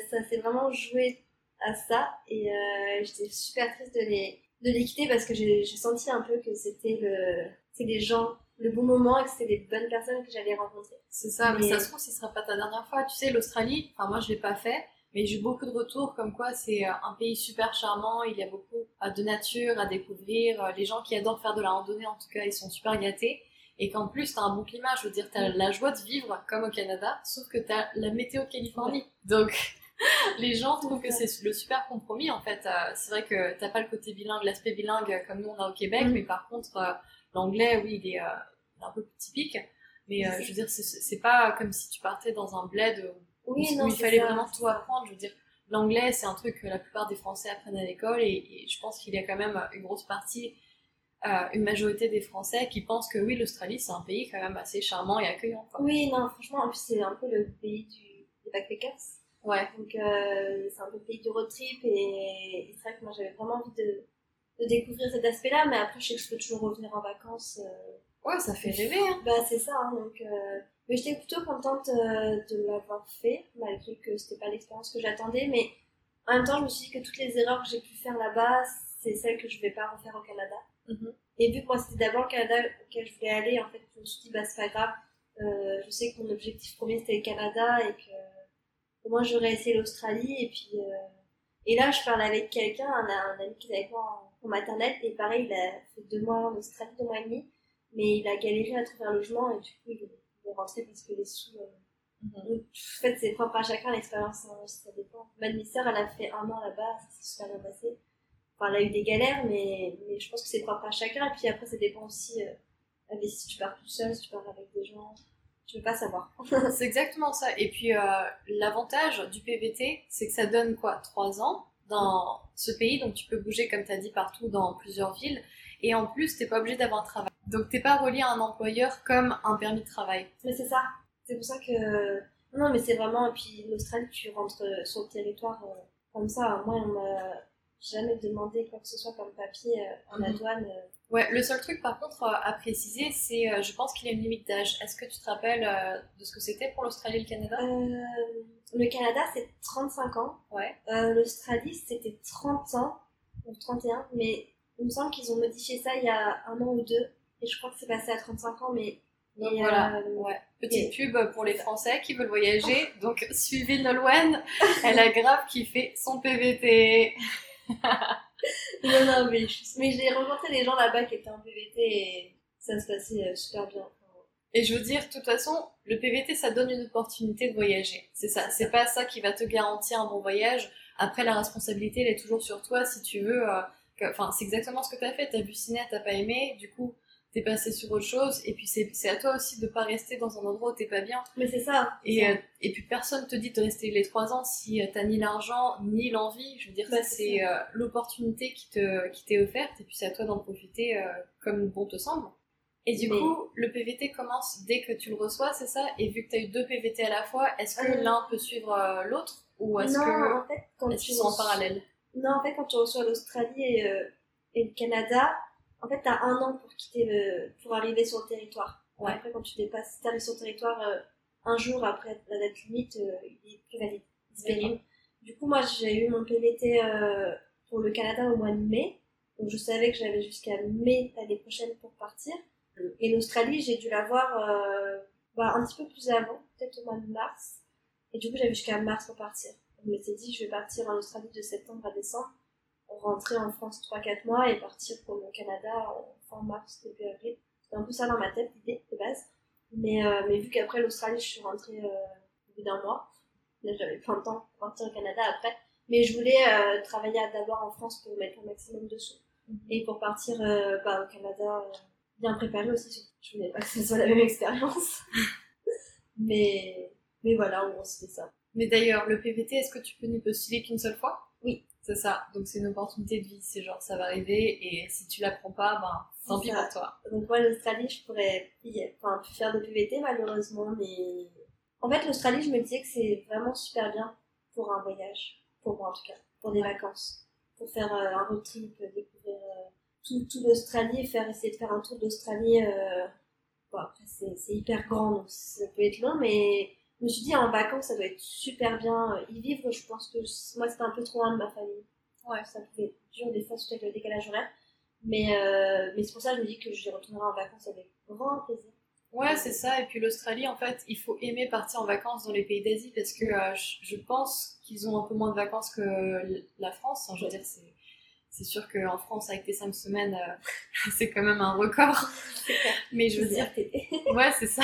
ça s'est vraiment joué à ça. Et euh, j'étais super triste de les, de les quitter parce que j'ai senti un peu que c'était le, c'est des gens, le bon moment et que c'était des bonnes personnes que j'allais rencontrer. C'est ça, mais... Mais- ça se trouve, ce sera pas ta dernière fois. Tu sais, l'Australie, enfin moi je l'ai pas fait, mais j'ai eu beaucoup de retours comme quoi c'est euh, un pays super charmant, il y a beaucoup euh, de nature à découvrir, euh, les gens qui adorent faire de la randonnée en tout cas, ils sont super gâtés. Et qu'en plus, t'as un bon climat, je veux dire, t'as la joie de vivre comme au Canada, sauf que t'as la météo Californie. Donc, les gens trouvent que c'est le super compromis, en fait. C'est vrai que t'as pas le côté bilingue, l'aspect bilingue comme nous on a au Québec, Mm. mais par contre, l'anglais, oui, il est un peu plus typique. Mais euh, je veux dire, c'est- pas comme si tu partais dans un bled où, Oui, où il fallait ça, vraiment tout apprendre. Je veux dire, l'anglais, c'est un truc que la plupart des Français apprennent à l'école et, et je pense qu'il y a quand même une grosse partie, euh, une majorité des Français qui pensent que oui, l'Australie, c'est un pays quand même assez charmant et accueillant. Quoi. Oui, non, franchement, en plus, c'est un peu le pays du, des backpackers. Ouais. Donc, euh, c'est un peu le pays du road trip. Et, et c'est vrai que moi, j'avais vraiment envie de, de découvrir cet aspect-là. Mais après, je sais que je peux toujours revenir en vacances. euh, Ouais, ça fait rêver. Hein. Bah, c'est ça. hein, donc, euh, mais j'étais plutôt contente euh, de l'avoir fait, malgré que c'était pas l'expérience que j'attendais. Mais En même temps, je me suis dit que toutes les erreurs que j'ai pu faire là-bas, c'est celles que je vais pas refaire au Canada. Mhm. Et vu que moi, c'était d'abord le Canada auquel je voulais aller, en fait, je me suis dit, bah, c'est pas grave. Euh, je sais que mon objectif premier, c'était le Canada et que au moins j'aurais essayé l'Australie. Et puis, euh, et là, je parlais avec quelqu'un, un, un ami qui était avec moi en, en maternelle, et pareil, il a fait deux mois en Australie, deux mois et demi, mais il a galéré à trouver un logement et du coup, il est, rentré parce que les sous. euh, Mhm. donc, en fait, c'est propre à chacun l'expérience, hein, ça dépend. Ma demi-sœur, elle a fait un an là-bas, ça s'est super bien passé. Enfin, elle a eu des galères, mais, mais je pense que c'est propre à chacun. Et puis après, ça dépend aussi euh, si tu pars tout seul, si tu pars avec des gens. Tu peux pas savoir. C'est exactement ça. Et puis, euh, l'avantage du PVT, c'est que ça donne quoi Trois ans dans ce pays, donc tu peux bouger, comme tu as dit, partout dans plusieurs villes. Et en plus, t'es pas obligé d'avoir un travail. Donc, t'es pas relié à un employeur comme un permis de travail. Mais c'est ça. C'est pour ça que. Non, mais c'est vraiment. Et puis l'Australie, tu rentres sur le territoire euh, comme ça. Moi, on m'a jamais demandé quoi que ce soit comme papier euh, en Mhm. douane. euh. Ouais, le seul truc par contre à préciser, c'est je pense qu'il y a une limite d'âge. Est-ce que tu te rappelles de ce que c'était pour l'Australie et le Canada? Le Canada, c'est 35 ans. Ouais. L'Australie, c'était 30 ans, ou 31, mais il me semble qu'ils ont modifié ça il y a un an ou deux, et je crois que c'est passé à 35 ans, mais Donc Et, voilà, euh, ouais. Petite et- pub pour les Français qui veulent voyager. Donc suivez Nolwenn, elle a grave kiffé son PVT. non, non, mais, je- mais j'ai rencontré des gens là-bas qui étaient en PVT et ça se passait euh, super bien. Et je veux dire, de toute façon, le PVT, ça donne une opportunité de voyager. C'est ça. C'est pas ça qui va te garantir un bon voyage. Après, la responsabilité, elle est toujours sur toi si tu veux. euh, Enfin, c'est exactement ce que t'as fait. T'as vu ciné, t'as pas aimé. Du coup, t'es passé sur autre chose. Et puis, c'est à toi aussi de pas rester dans un endroit où t'es pas bien. Mais c'est ça. Et, euh, et puis personne te dit de rester les trois ans si euh, t'as ni l'argent ni l'envie. Je veux dire, Bah, ça, c'est euh, l'opportunité qui te qui t'est offerte et puis c'est à toi d'en profiter euh, comme bon te semble. Et du Mais- coup, le PVT commence dès que tu le reçois, c'est ça? Et vu que t'as eu deux PVT à la fois, est-ce que Euh. l'un peut suivre l'autre? Ou est-ce non, que en fait, quand est-ce tu sont en reçois- parallèle? Non, en fait, quand tu reçois l'Australie et, et le Canada, en fait, t'as un an pour quitter le, pour arriver sur le territoire. Ouais. Après, quand tu dépasses, si t'arrives sur le territoire euh, un jour après la date limite, euh, il est plus valide. Du coup, moi, j'ai eu mon PVT euh, pour le Canada au mois de mai. Donc, je savais que j'avais jusqu'à mai l'année prochaine pour partir. Et l'Australie, j'ai dû l'avoir bah, un petit peu plus avant, peut-être au mois de mars. Et du coup, j'avais jusqu'à mars pour partir. Je m'étais dit, je vais partir en Australie de septembre à décembre, rentrer en France 3-4 mois et partir pour le Canada en fin mars, début avril. C'était un peu ça dans ma tête, l'idée de base. Mais, euh, mais vu qu'après l'Australie, je suis rentrée euh, au bout d'un mois. Là, j'avais plein de temps pour partir au Canada après. Mais je voulais euh, travailler d'abord en France pour mettre un maximum de sous. Et pour partir bah, au Canada, bien préparé aussi. Je voulais pas que ce soit la même expérience. mais, mais voilà, on se fait ça. Mais d'ailleurs, le PVT, est-ce que tu peux n'y postuler qu'une seule fois? Oui. C'est ça. Donc c'est une opportunité de vie. C'est genre ça va arriver et si tu la prends pas, ben tant C'est pis pour toi. Donc moi, l'Australie, je pourrais enfin, plus faire de PVT malheureusement, mais en fait, l'Australie, je me disais que c'est vraiment super bien pour un voyage, pour moi en tout cas, pour des vacances, pour faire euh, un road trip, découvrir euh, tout, tout l'Australie, faire essayer de faire un tour d'Australie. Euh... Bon, après, c'est c'est hyper grand, donc ça peut être long, mais je me suis dit en vacances, ça doit être super bien euh, y vivre. Je pense que moi, c'était un peu trop loin de ma famille. Ouais. Ça pouvait être dur des fois, surtout avec le décalage horaire. Mais, euh, mais c'est pour ça que je me dis que je retournerai en vacances avec grand plaisir. Ouais, c'est ça. Et puis l'Australie, en fait, il faut aimer partir en vacances dans les pays d'Asie parce que euh, je pense qu'ils ont un peu moins de vacances que la France. Je veux dire, c'est c'est sûr qu'en France, avec tes cinq semaines, euh, c'est quand même un record. Mais je veux dire, ouais, c'est ça.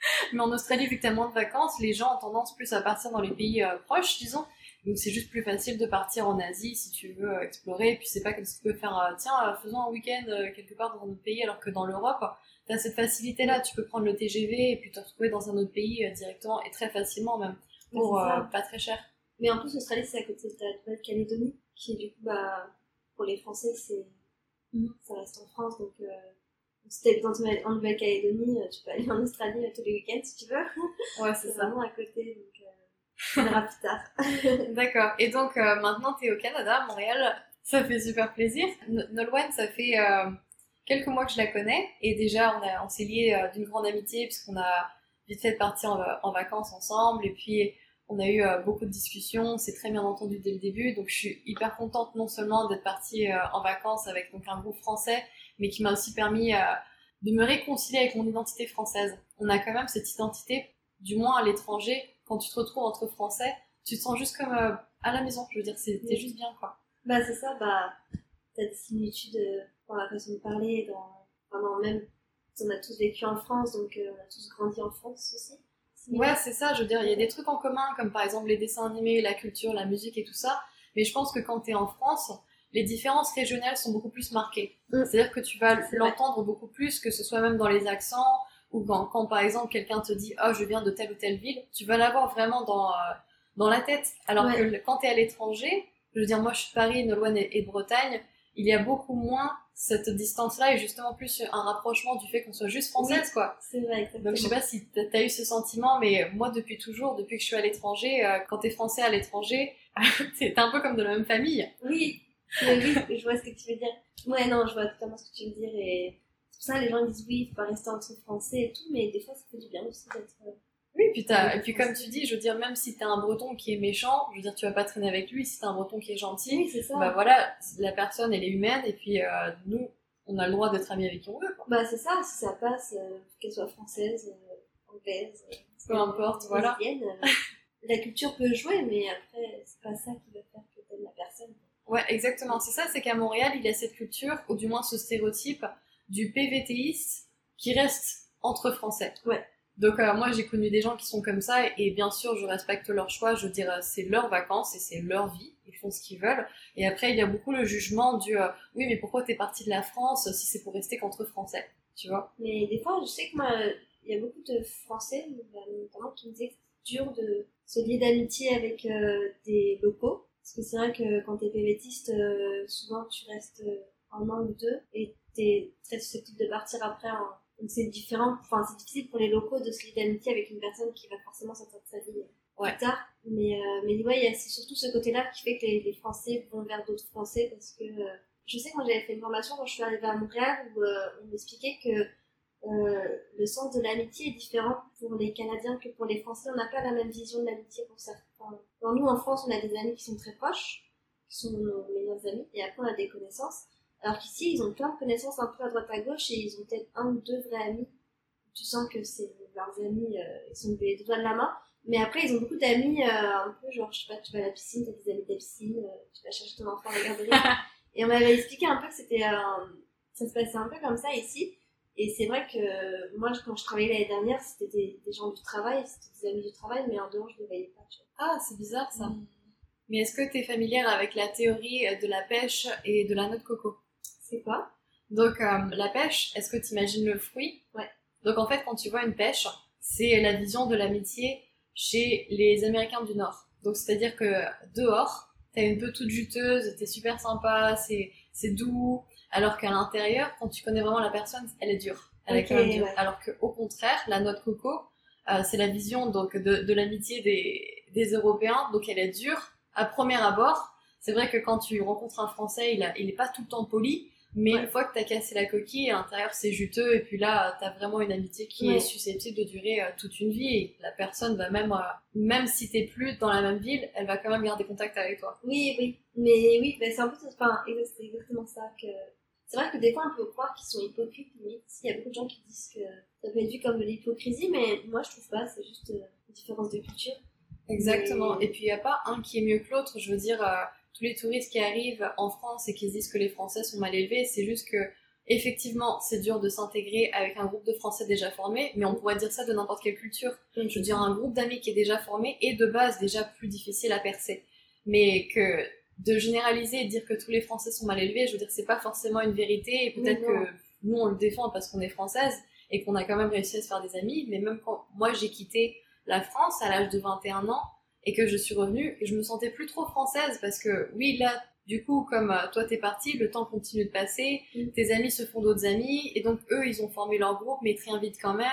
Mais en Australie, vu que t'as moins de vacances, les gens ont tendance plus à partir dans les pays euh, proches, disons. Donc c'est juste plus facile de partir en Asie si tu veux euh, explorer. Et puis c'est pas comme si tu peux faire, euh, tiens, faisons un week-end quelque part dans un autre pays, alors que dans l'Europe, t'as cette facilité-là. Tu peux prendre le TGV et puis te retrouver dans un autre pays directement et très facilement même pour euh, pas très cher. Mais en plus, l'Australie, c'est à côté de la Nouvelle-Calédonie, qui du coup, bah, pour les Français, c'est, Mhm. ça reste en France, donc, euh, si t'habites en en Nouvelle-Calédonie, euh, tu peux aller en Australie euh, tous les week-ends si tu veux. Ouais, C'est vraiment à côté, donc, euh, on verra plus tard. D'accord. Et donc euh, maintenant t'es au Canada, à Montréal. Ça fait super plaisir. N- Nolwenn, ça fait euh, quelques mois que je la connais et déjà on, s'est liés euh, d'une grande amitié puisqu'on a vite fait de partir en, va- en vacances ensemble et puis on a eu beaucoup de discussions, on s'est très bien entendu dès le début, donc je suis hyper contente non seulement d'être partie en vacances avec donc un groupe français, mais qui m'a aussi permis euh, de me réconcilier avec mon identité française. On a quand même cette identité, du moins à l'étranger, quand tu te retrouves entre Français, tu te sens juste comme à la maison, je veux dire, t'es juste bien quoi. Bah c'est ça, bah t'as des similitudes dans la façon de parler, dans, enfin, même, on a tous vécu en France, donc on a tous grandi en France aussi. Ouais, c'est ça, je veux dire, il y a des trucs en commun, comme par exemple les dessins animés, la culture, la musique et tout ça, mais je pense que quand tu es en France, les différences régionales sont beaucoup plus marquées. Mm. C'est-à-dire que tu vas l'entendre beaucoup plus, que ce soit même dans les accents, ou quand, quand par exemple quelqu'un te dit « Oh, je viens de telle ou telle ville », tu vas l'avoir vraiment dans, euh, dans la tête. Alors que quand tu es à l'étranger, je veux dire, moi je suis de Paris, Nolwenn et de Bretagne, il y a beaucoup moins cette distance-là et justement plus un rapprochement du fait qu'on soit juste française, quoi. C'est vrai, exactement. Donc je sais pas si t'as eu ce sentiment, mais moi depuis toujours, depuis que je suis à l'étranger, euh, quand t'es français à l'étranger, t'es un peu comme de la même famille. Oui, oui, je vois ce que tu veux dire. Ouais, non, je vois totalement ce que tu veux dire et c'est pour ça les gens disent oui, il faut pas rester entre français et tout, mais des fois ça fait du bien aussi d'être euh, oui, puis et puis comme tu dis, je veux dire, même si t'es un breton qui est méchant, je veux dire, tu vas pas traîner avec lui. Si t'es un breton qui est gentil, c'est ça. bah voilà, la personne, elle est humaine, et puis euh, nous, on a le droit d'être amis avec qui on veut. Quoi. Bah c'est ça, si ça passe, euh, qu'elle soit française, euh, anglaise, peu importe, voilà. la culture peut jouer, mais après, c'est pas ça qui va faire que t'aimes la personne. Ouais, exactement. C'est ça, c'est qu'à Montréal, il y a cette culture, ou du moins ce stéréotype du PVTiste qui reste entre Français. Ouais. Donc euh, moi j'ai connu des gens qui sont comme ça et bien sûr je respecte leur choix, je dirais c'est leurs vacances et c'est leur vie, ils font ce qu'ils veulent. Et après il y a beaucoup le jugement du euh, oui mais pourquoi t'es parti de la France si c'est pour rester qu'entre Français, tu vois? Mais des fois je sais que moi il y a beaucoup de Français notamment qui me disaient que c'est dur de se lier d'amitié avec euh, des locaux parce que c'est vrai que quand t'es PVTiste souvent tu restes un an ou deux et t'es très susceptible de partir après en donc c'est différent, enfin c'est difficile pour les locaux de se lier d'amitié avec une personne qui va forcément sortir de sa vie euh, ouais. plus tard. Mais, euh, mais ouais, c'est surtout ce côté-là qui fait que les, les Français vont vers d'autres Français parce que euh, je sais moi j'avais fait une formation quand je suis arrivée à Montréal où euh, on m'expliquait que euh, le sens de l'amitié est différent pour les Canadiens que pour les Français. On n'a pas la même vision de l'amitié pour certains. Dans nous en France, on a des amis qui sont très proches, qui sont nos meilleurs amis, et après on a des connaissances. Alors qu'ici, ils ont plein de connaissances un peu à droite à gauche et ils ont peut-être un ou deux vrais amis. Tu sens que c'est leurs amis, euh, ils sont des doigts de la main. Mais après, ils ont beaucoup d'amis, euh, un peu genre, je sais pas, tu vas à la piscine, t'as des amis de la piscine, euh, tu vas chercher ton enfant à la garderie. et on m'avait expliqué un peu que c'était, ça se passait un peu comme ça ici. Et c'est vrai que moi, quand je travaillais l'année dernière, c'était des, gens du travail, c'était des amis du travail, mais en dehors, je ne les voyais pas. Ah, c'est bizarre ça. Mm. Mais est-ce que tu es familière avec la théorie de la pêche et de la noix de coco? C'est quoi? Donc, euh, la pêche, est-ce que tu imagines le fruit? Ouais. Donc, en fait, quand tu vois une pêche, c'est la vision de l'amitié chez les Américains du Nord. Donc, c'est-à-dire que dehors, t'as une peu toute juteuse, t'es super sympa, c'est doux, alors qu'à l'intérieur, quand tu connais vraiment la personne, elle est dure. Elle est quand même dure. Alors qu'au contraire, la noix de coco, euh, c'est la vision donc de, de l'amitié des, des Européens, donc elle est dure à premier abord. C'est vrai que quand tu rencontres un Français, il, a, il est pas tout le temps poli, mais une fois que t'as cassé la coquille, à l'intérieur c'est juteux, et puis là t'as vraiment une amitié qui est susceptible de durer euh, toute une vie, et la personne va même, euh, même si t'es plus dans la même ville, elle va quand même garder contact avec toi. Oui, oui, mais oui, c'est un peu, enfin, c'est exactement ça que. C'est vrai que des fois on peut croire qu'ils sont hypocrites, mais il y a beaucoup de gens qui disent que ça peut être vu comme de l'hypocrisie, mais moi je trouve pas, c'est juste euh, une différence de culture. Exactement, et puis il n'y a pas un qui est mieux que l'autre, je veux dire tous les touristes qui arrivent en France et qui se disent que les Français sont mal élevés, c'est juste que effectivement, c'est dur de s'intégrer avec un groupe de Français déjà formés, mais on pourrait dire ça de n'importe quelle culture. Je veux dire, un groupe d'amis qui est déjà formé est de base déjà plus difficile à percer. Mais que de généraliser et dire que tous les Français sont mal élevés, je veux dire, c'est pas forcément une vérité, et peut-être que nous on le défend parce qu'on est française et qu'on a quand même réussi à se faire des amis, mais même quand moi j'ai quitté la France à l'âge de 21 ans, et que je suis revenue je me sentais plus trop française parce que oui là du coup comme euh, toi t'es partie le temps continue de passer mm. tes amis se font d'autres amis et donc eux ils ont formé leur groupe mais très vite quand même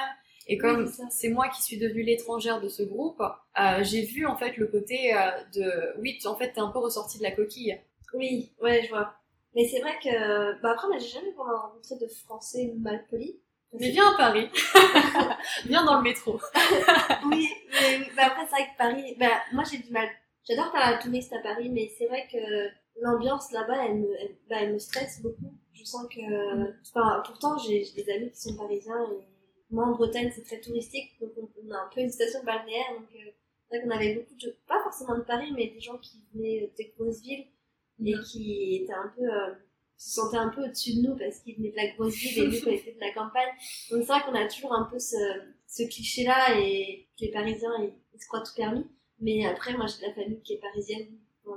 et comme c'est moi qui suis devenue l'étrangère de ce groupe euh, j'ai vu en fait le côté euh, de oui en fait t'es un peu ressortie de la coquille oui ouais je vois mais c'est vrai que bah après moi j'ai jamais vraiment rencontré de français mal polis Mais viens à Paris. viens dans le métro. oui, mais bah, après, c'est vrai que Paris, bah, moi j'ai du mal. J'adore faire la touriste à Paris, mais c'est vrai que l'ambiance là-bas, elle me, elle, bah, elle me stresse beaucoup. Je sens que, enfin, pourtant, j'ai des amis qui sont parisiens et moi en Bretagne, c'est très touristique, donc on, a un peu une station balnéaire, donc euh, c'est vrai qu'on avait beaucoup de, pas forcément de Paris, mais des gens qui venaient des grosses villes et qui étaient un peu, euh, se sentaient un peu au-dessus de nous parce qu'ils venaient de la grosse ville et nous on était de la campagne. Donc c'est vrai qu'on a toujours un peu ce, ce cliché-là et que les Parisiens ils, se croient tout permis. Mais après, moi j'ai de la famille qui est parisienne. Mon,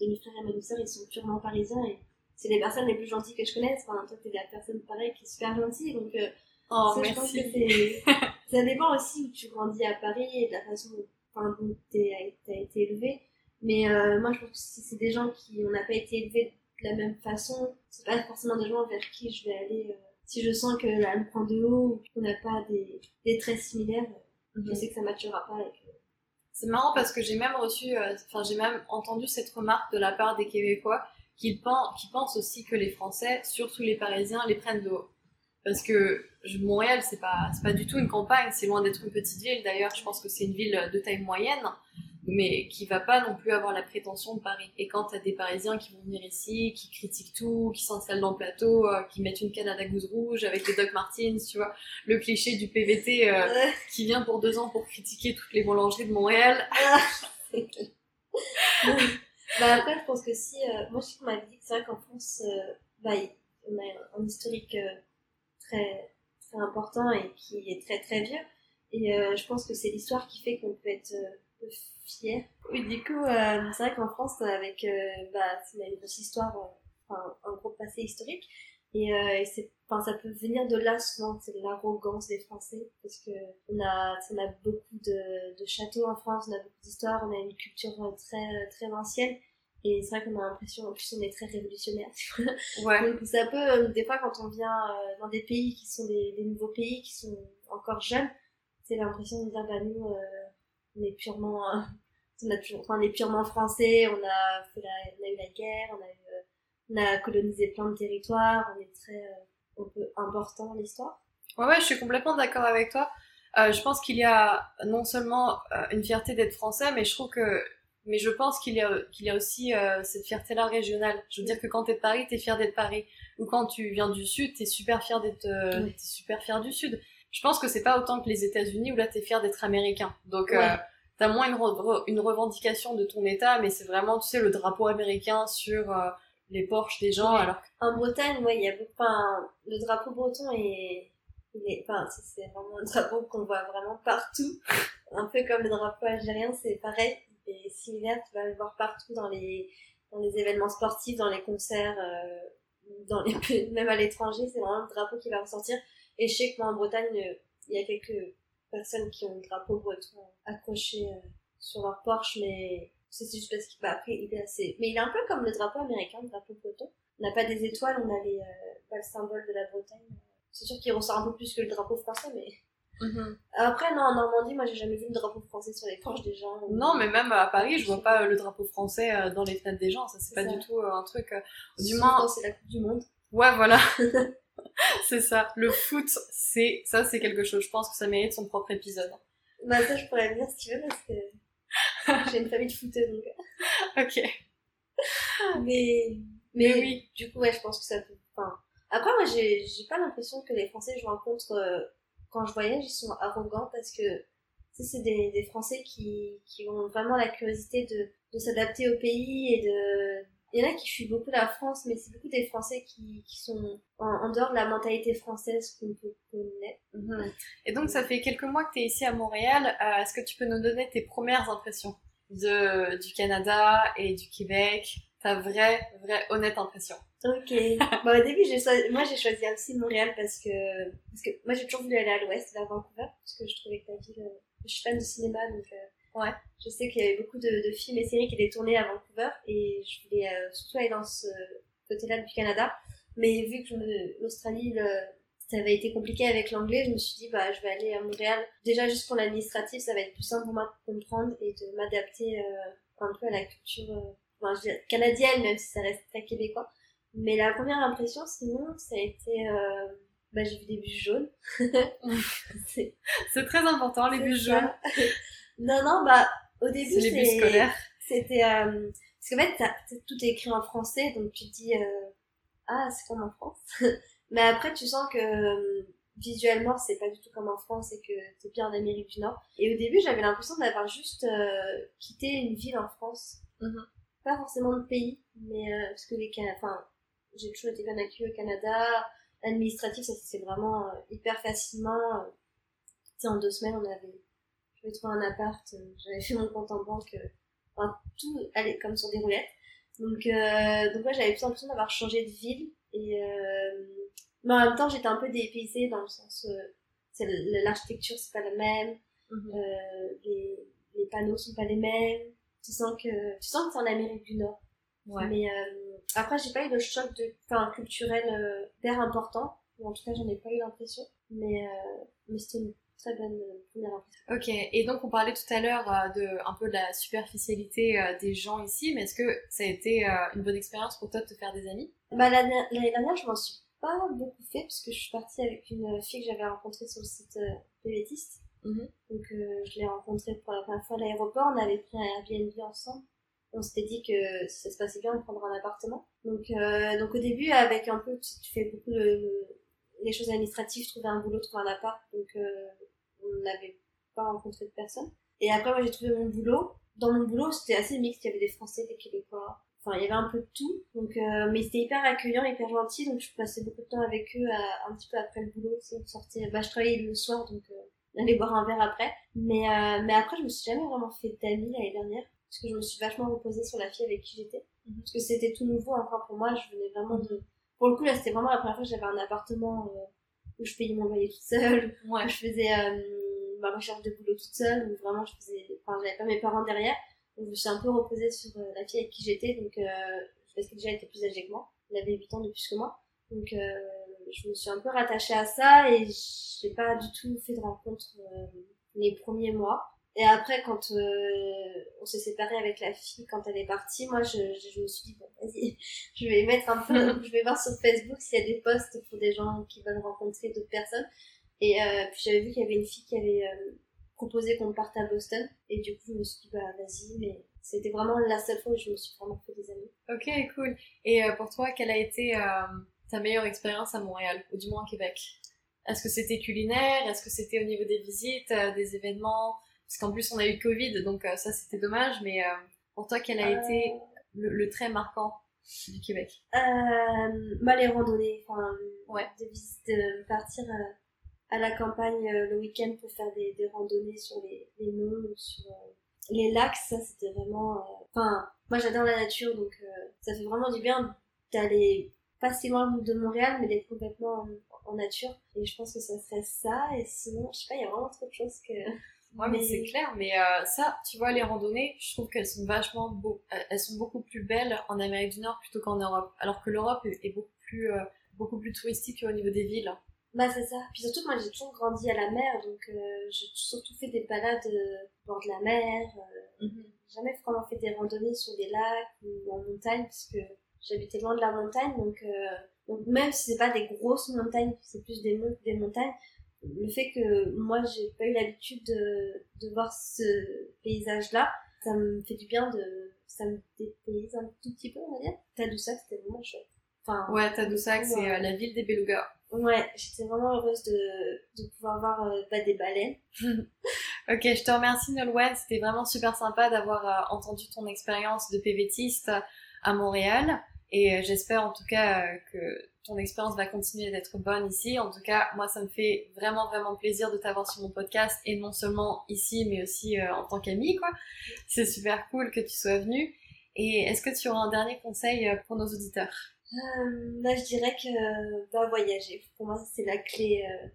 demi-frère et ma demi-sœur ils sont purement parisiens et c'est les personnes les plus gentilles que je connaisse. Enfin, toi t'es la personne pareille qui est super gentille donc. Euh, Oh, ça, merci. Je pense que ça dépend aussi où tu grandis à Paris et de la façon dont, enfin, dont t'as été élevé. Mais euh, moi, je pense que si c'est des gens qui n'ont pas été élevés de la même façon, c'est pas forcément des gens vers qui je vais aller. Euh, si je sens que là, me prend de haut ou qu'on n'a pas des, des, traits similaires, je mhm. sais que ça maturera pas. Avec, C'est marrant parce que j'ai même reçu, euh, enfin j'ai même entendu cette remarque de la part des Québécois qui, pensent, qui pensent aussi que les Français, surtout les Parisiens, les prennent de haut. Parce que Montréal, c'est pas, pas du tout une campagne, c'est loin d'être une petite ville. D'ailleurs, je pense que c'est une ville de taille moyenne, mais qui va pas non plus avoir la prétention de Paris. Et quand t'as des Parisiens qui vont venir ici, qui critiquent tout, qui s'installent dans le plateau, euh, qui mettent une canne à la gousse rouge avec des Doc Martens, tu vois, le cliché du PVT euh, qui vient pour deux ans pour critiquer toutes les boulangeries de Montréal. Ah, bah après, je pense que si, euh, moi je sais qu'on m'avait dit que c'est vrai qu'en France, bah, on a un historique très, très important et qui est très très vieux. Et euh, je pense que c'est l'histoire qui fait qu'on peut être euh, fier. Et du coup, euh, c'est vrai qu'en France, avec bah, c'est une grosse histoire, enfin, un gros passé historique. Et, c'est, enfin, ça peut venir de là souvent, c'est l'arrogance des Français, parce que on a, on a beaucoup de, de châteaux en France, on a beaucoup d'histoires, on a une culture très très ancienne. Et c'est vrai qu'on a l'impression, en plus, on est très révolutionnaire. Ouais. Donc, ça peut, euh, des fois, quand on vient euh, dans des pays qui sont des, des, nouveaux pays, qui sont encore jeunes, c'est l'impression de dire, bah, nous, euh, on est purement, on, a toujours, enfin, on est purement français, on a, fait la, on a eu la guerre, on a, eu, on a colonisé plein de territoires, on est très un peu important l'histoire. Ouais, ouais, je suis complètement d'accord avec toi. Euh, je pense qu'il y a non seulement une fierté d'être français, mais je trouve que mais je pense qu'il y a, qu'il y a aussi euh, cette fierté-là régionale. Je veux dire que quand t'es de Paris, t'es fier d'être Paris. Ou quand tu viens du Sud, t'es super fier d'être, euh, t'es super fier du Sud. Je pense que c'est pas autant que les États-Unis où là t'es fier d'être américain. Donc euh, t'as moins une, une revendication de ton État, mais c'est vraiment, tu sais, le drapeau américain sur euh, les Porsche des gens. Alors en Bretagne, ouais, il y a beaucoup. Enfin, le drapeau breton est, est... enfin, c'est vraiment un drapeau qu'on voit vraiment partout. un peu comme le drapeau algérien, c'est pareil et similaire, tu vas le voir partout dans les, dans les événements sportifs, dans les concerts, euh, dans les, même à l'étranger, c'est vraiment le drapeau qui va ressortir. Et je sais que moi en Bretagne, euh, il y a quelques personnes qui ont le drapeau breton accroché euh, sur leur Porsche, mais c'est juste parce qu'il bah, après il est assez. Mais il est un peu comme le drapeau américain, le drapeau breton. On n'a pas des étoiles, on a les, pas le symbole de la Bretagne. C'est sûr qu'il ressort un peu plus que le drapeau français, mais Mhm. Après, non, en Normandie, moi j'ai jamais vu le drapeau français sur les porches des gens. Non, mais même à Paris, je vois pas le drapeau français euh, dans les fenêtres des gens. Ça, c'est pas du tout euh, un truc. Euh, du moins. C'est la Coupe du Monde. Ouais, voilà. c'est ça. Le foot, c'est ça, c'est quelque chose. Je pense que ça mérite son propre épisode. Bah, ça, je pourrais venir si tu veux parce que j'ai une famille de footeux donc. ok. Mais, mais, oui. Du coup, ouais, je pense que ça peut. Enfin, après, moi, j'ai pas l'impression que les Français jouent un contre quand je voyage, ils sont arrogants parce que c'est des, des Français qui, qui ont vraiment la curiosité de, de s'adapter au pays et de... Il y en a qui fuient beaucoup la France, mais c'est beaucoup des Français qui, qui sont en, dehors de la mentalité française qu'on peut connaître. Mhm. Et donc, ça fait quelques mois que tu es ici à Montréal. Euh, est-ce que tu peux nous donner tes premières impressions de, du Canada et du Québec? Ta vraie, vraie, honnête impression Ok. Bon, au début, j'ai choisi... moi, j'ai choisi aussi Montréal parce que, parce que moi, j'ai toujours voulu aller à l'ouest, vers Vancouver, parce que je trouvais que la ville, euh, je suis fan de cinéma, donc, euh, ouais. Je sais qu'il y avait beaucoup de, de, films et séries qui étaient tournés à Vancouver, et je voulais euh, surtout aller dans ce côté-là du Canada. Mais vu que l'Australie, ça avait été compliqué avec l'anglais, je me suis dit, bah, je vais aller à Montréal. Déjà, juste pour l'administratif, ça va être plus simple pour moi de comprendre et de m'adapter un peu à la culture, enfin, je canadienne, même si ça reste très québécois. Mais la première impression, sinon, ça a été, euh, bah, j'ai vu des bus jaunes. c'est très important, les bus jaunes. non, non, bah, au début, c'est les bus scolaires. C'était, euh, parce qu'en fait, tout est écrit en français, donc tu te dis, euh, ah, c'est comme en France. Mais après, tu sens que euh, visuellement, c'est pas du tout comme en France et que c'est bien en Amérique du Nord. Et au début, j'avais l'impression d'avoir juste euh, quitté une ville en France. Mhm. Pas forcément le pays, mais euh, parce que les enfin, j'ai toujours été bien accueillie au Canada. L'administratif, ça c'est vraiment hyper facilement. Tu sais, en deux semaines, on avait, j'avais trouvé un appart, j'avais fait mon compte en banque, enfin, tout allait comme sur des roulettes. Donc, donc moi, j'avais plus l'impression d'avoir changé de ville et mais en même temps, j'étais un peu dépaysée dans le sens, euh, l'architecture, c'est pas la même, mhm. euh, les, les, panneaux sont pas les mêmes. Tu sens que, tu sens que c'est en Amérique du Nord. Ouais. Mais euh, après, j'ai pas eu de choc de, enfin, culturel euh, hyper important. Ou en tout cas, j'en ai pas eu l'impression. Mais, euh, mais c'était une très bonne première impression. Ok, et donc on parlait tout à l'heure de un peu de la superficialité des gens ici, mais est-ce que ça a été une bonne expérience pour toi de te faire des amis? Bah l'année dernière, je m'en suis pas beaucoup fait parce que je suis partie avec une fille que j'avais rencontrée sur le site euh, mhm. Donc euh, je l'ai rencontrée pour la première fois à l'aéroport. On avait pris un Airbnb ensemble. On s'était dit que ça se passait bien, on prendrait un appartement. Donc, euh, donc au début, avec un peu, tu, fais beaucoup de, les choses administratives, trouver un boulot, trouver un appart. Donc euh, on n'avait pas rencontré de personne. Et après, moi j'ai trouvé mon boulot. Dans mon boulot, c'était assez mixte. Il y avait des Français, des Québécois, Enfin, il y avait un peu de tout. Donc, euh, mais c'était hyper accueillant, hyper gentil. Donc, je passais beaucoup de temps avec eux un petit peu après le boulot. Tu sais, Bah, je travaillais le soir, donc euh, allait boire un verre après. Mais, euh, mais après, je me suis jamais vraiment fait d'amis l'année dernière. Parce que je me suis vachement reposée sur la fille avec qui j'étais. Mhm. Parce que c'était tout nouveau encore pour moi. Je venais vraiment de... Pour le coup, là, c'était vraiment la première fois que j'avais un appartement euh, où je payais mon loyer toute seule. Ouais. Où je faisais euh, ma recherche de boulot toute seule. Où vraiment, je faisais... Enfin, j'avais pas mes parents derrière. Donc, je me suis un peu reposée sur euh, la fille avec qui j'étais, donc euh, parce qu'elle déjà était plus âgée que moi. Elle avait 8 ans de plus que moi. Donc euh, je me suis un peu rattachée à ça et j'ai pas du tout fait de rencontres les premiers mois. Et après, quand on s'est séparé avec la fille, quand elle est partie, moi, je, je, me suis dit, bon, vas-y, je vais mettre un peu, je vais voir sur Facebook s'il y a des posts pour des gens qui veulent rencontrer d'autres personnes. Et euh, puis j'avais vu qu'il y avait une fille qui avait proposé qu'on parte à Boston. Et du coup, je me suis dit, bah vas-y, mais c'était vraiment la seule fois où je me suis vraiment fait des amis. Ok, cool. Et euh, pour toi, quelle a été euh, ta meilleure expérience à Montréal, ou du moins à Québec? Est-ce que c'était culinaire? Est-ce que c'était au niveau des visites, euh, des événements? Parce qu'en plus, on a eu Covid, donc ça, c'était dommage. Mais pour toi, quel a été le, trait marquant du Québec? Bah, Les randonnées, enfin, ouais. de, partir à la campagne euh, le week-end pour faire des, des, randonnées sur les, les monts, sur euh, les lacs, ça c'était vraiment... Euh, enfin, moi j'adore la nature, donc ça fait vraiment du bien d'aller pas si loin de Montréal, mais d'être complètement en, nature. Et je pense que ça serait ça, et sinon, je sais pas, il y a vraiment trop de choses que... Ouais, mais, c'est clair, mais ça, tu vois, les randonnées, je trouve qu'elles sont vachement beau... elles sont beaucoup plus belles en Amérique du Nord plutôt qu'en Europe, alors que l'Europe est beaucoup plus, beaucoup plus touristique au niveau des villes. Bah c'est ça. Puis surtout moi j'ai toujours grandi à la mer, donc euh, j'ai surtout fait des balades euh, bord de la mer. Euh, mhm. Jamais vraiment fait des randonnées sur des lacs ou en montagne, puisque j'habitais loin de la montagne, donc, euh, donc même si c'est pas des grosses montagnes, c'est plus des, des montagnes, le fait que moi j'ai pas eu l'habitude de, de voir ce paysage-là, ça me fait du bien de... ça me dépayse un tout petit peu on va dire. Tadoussac c'était vraiment chouette. Enfin, ouais, Tadoussac c'est la ville des belugas. Ouais, j'étais vraiment heureuse de, de pouvoir voir euh, bah, des baleines. ok, je te remercie Nolwenn, c'était vraiment super sympa d'avoir euh, entendu ton expérience de PVTiste à Montréal et euh, j'espère en tout cas que ton expérience va continuer d'être bonne ici. En tout cas, moi ça me fait vraiment vraiment plaisir de t'avoir sur mon podcast et non seulement ici mais aussi en tant qu'amie quoi. C'est super cool que tu sois venue. Et est-ce que tu auras un dernier conseil pour nos auditeurs? Euh, bah, je dirais que bah, voyager, pour moi, c'est la clé euh,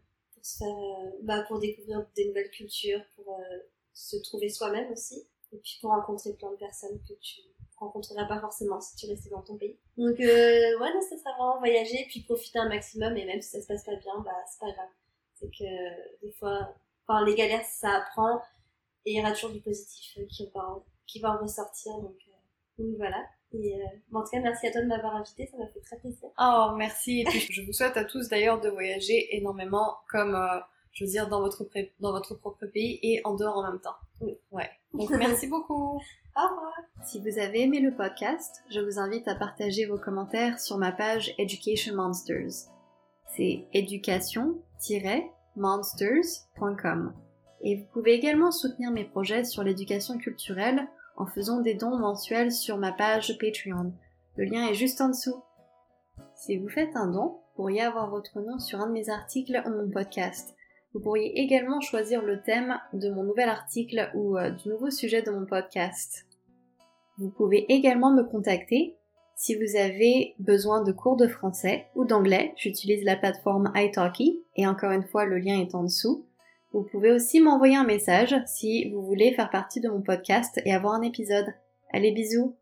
pour euh, bah, pour découvrir des nouvelles cultures, pour euh, se trouver soi-même aussi, et puis pour rencontrer plein de personnes que tu rencontreras pas forcément si tu restais dans ton pays. Donc, euh, ouais, non, ça sera vraiment voyager, puis profiter un maximum, et même si ça se passe pas bien, bah, c'est pas grave. C'est que des fois, enfin, les galères, ça apprend, et il y aura toujours du positif qui va, qui va en ressortir, donc, donc voilà. Et en tout cas, merci à toi de m'avoir invité, ça m'a fait très plaisir. Oh, merci. Et puis, je vous souhaite à tous d'ailleurs de voyager énormément, comme, je veux dire, dans votre, dans votre propre pays et en dehors en même temps. Oui. Ouais. Donc, merci beaucoup. Au revoir. Si vous avez aimé le podcast, je vous invite à partager vos commentaires sur ma page Education Monsters. C'est éducation-monsters.com. Et vous pouvez également soutenir mes projets sur l'éducation culturelle en faisant des dons mensuels sur ma page Patreon. Le lien est juste en dessous. Si vous faites un don, vous pourriez avoir votre nom sur un de mes articles ou mon podcast. Vous pourriez également choisir le thème de mon nouvel article ou euh, du nouveau sujet de mon podcast. Vous pouvez également me contacter si vous avez besoin de cours de français ou d'anglais. J'utilise la plateforme italki et encore une fois le lien est en dessous. Vous pouvez aussi m'envoyer un message si vous voulez faire partie de mon podcast et avoir un épisode. Allez bisous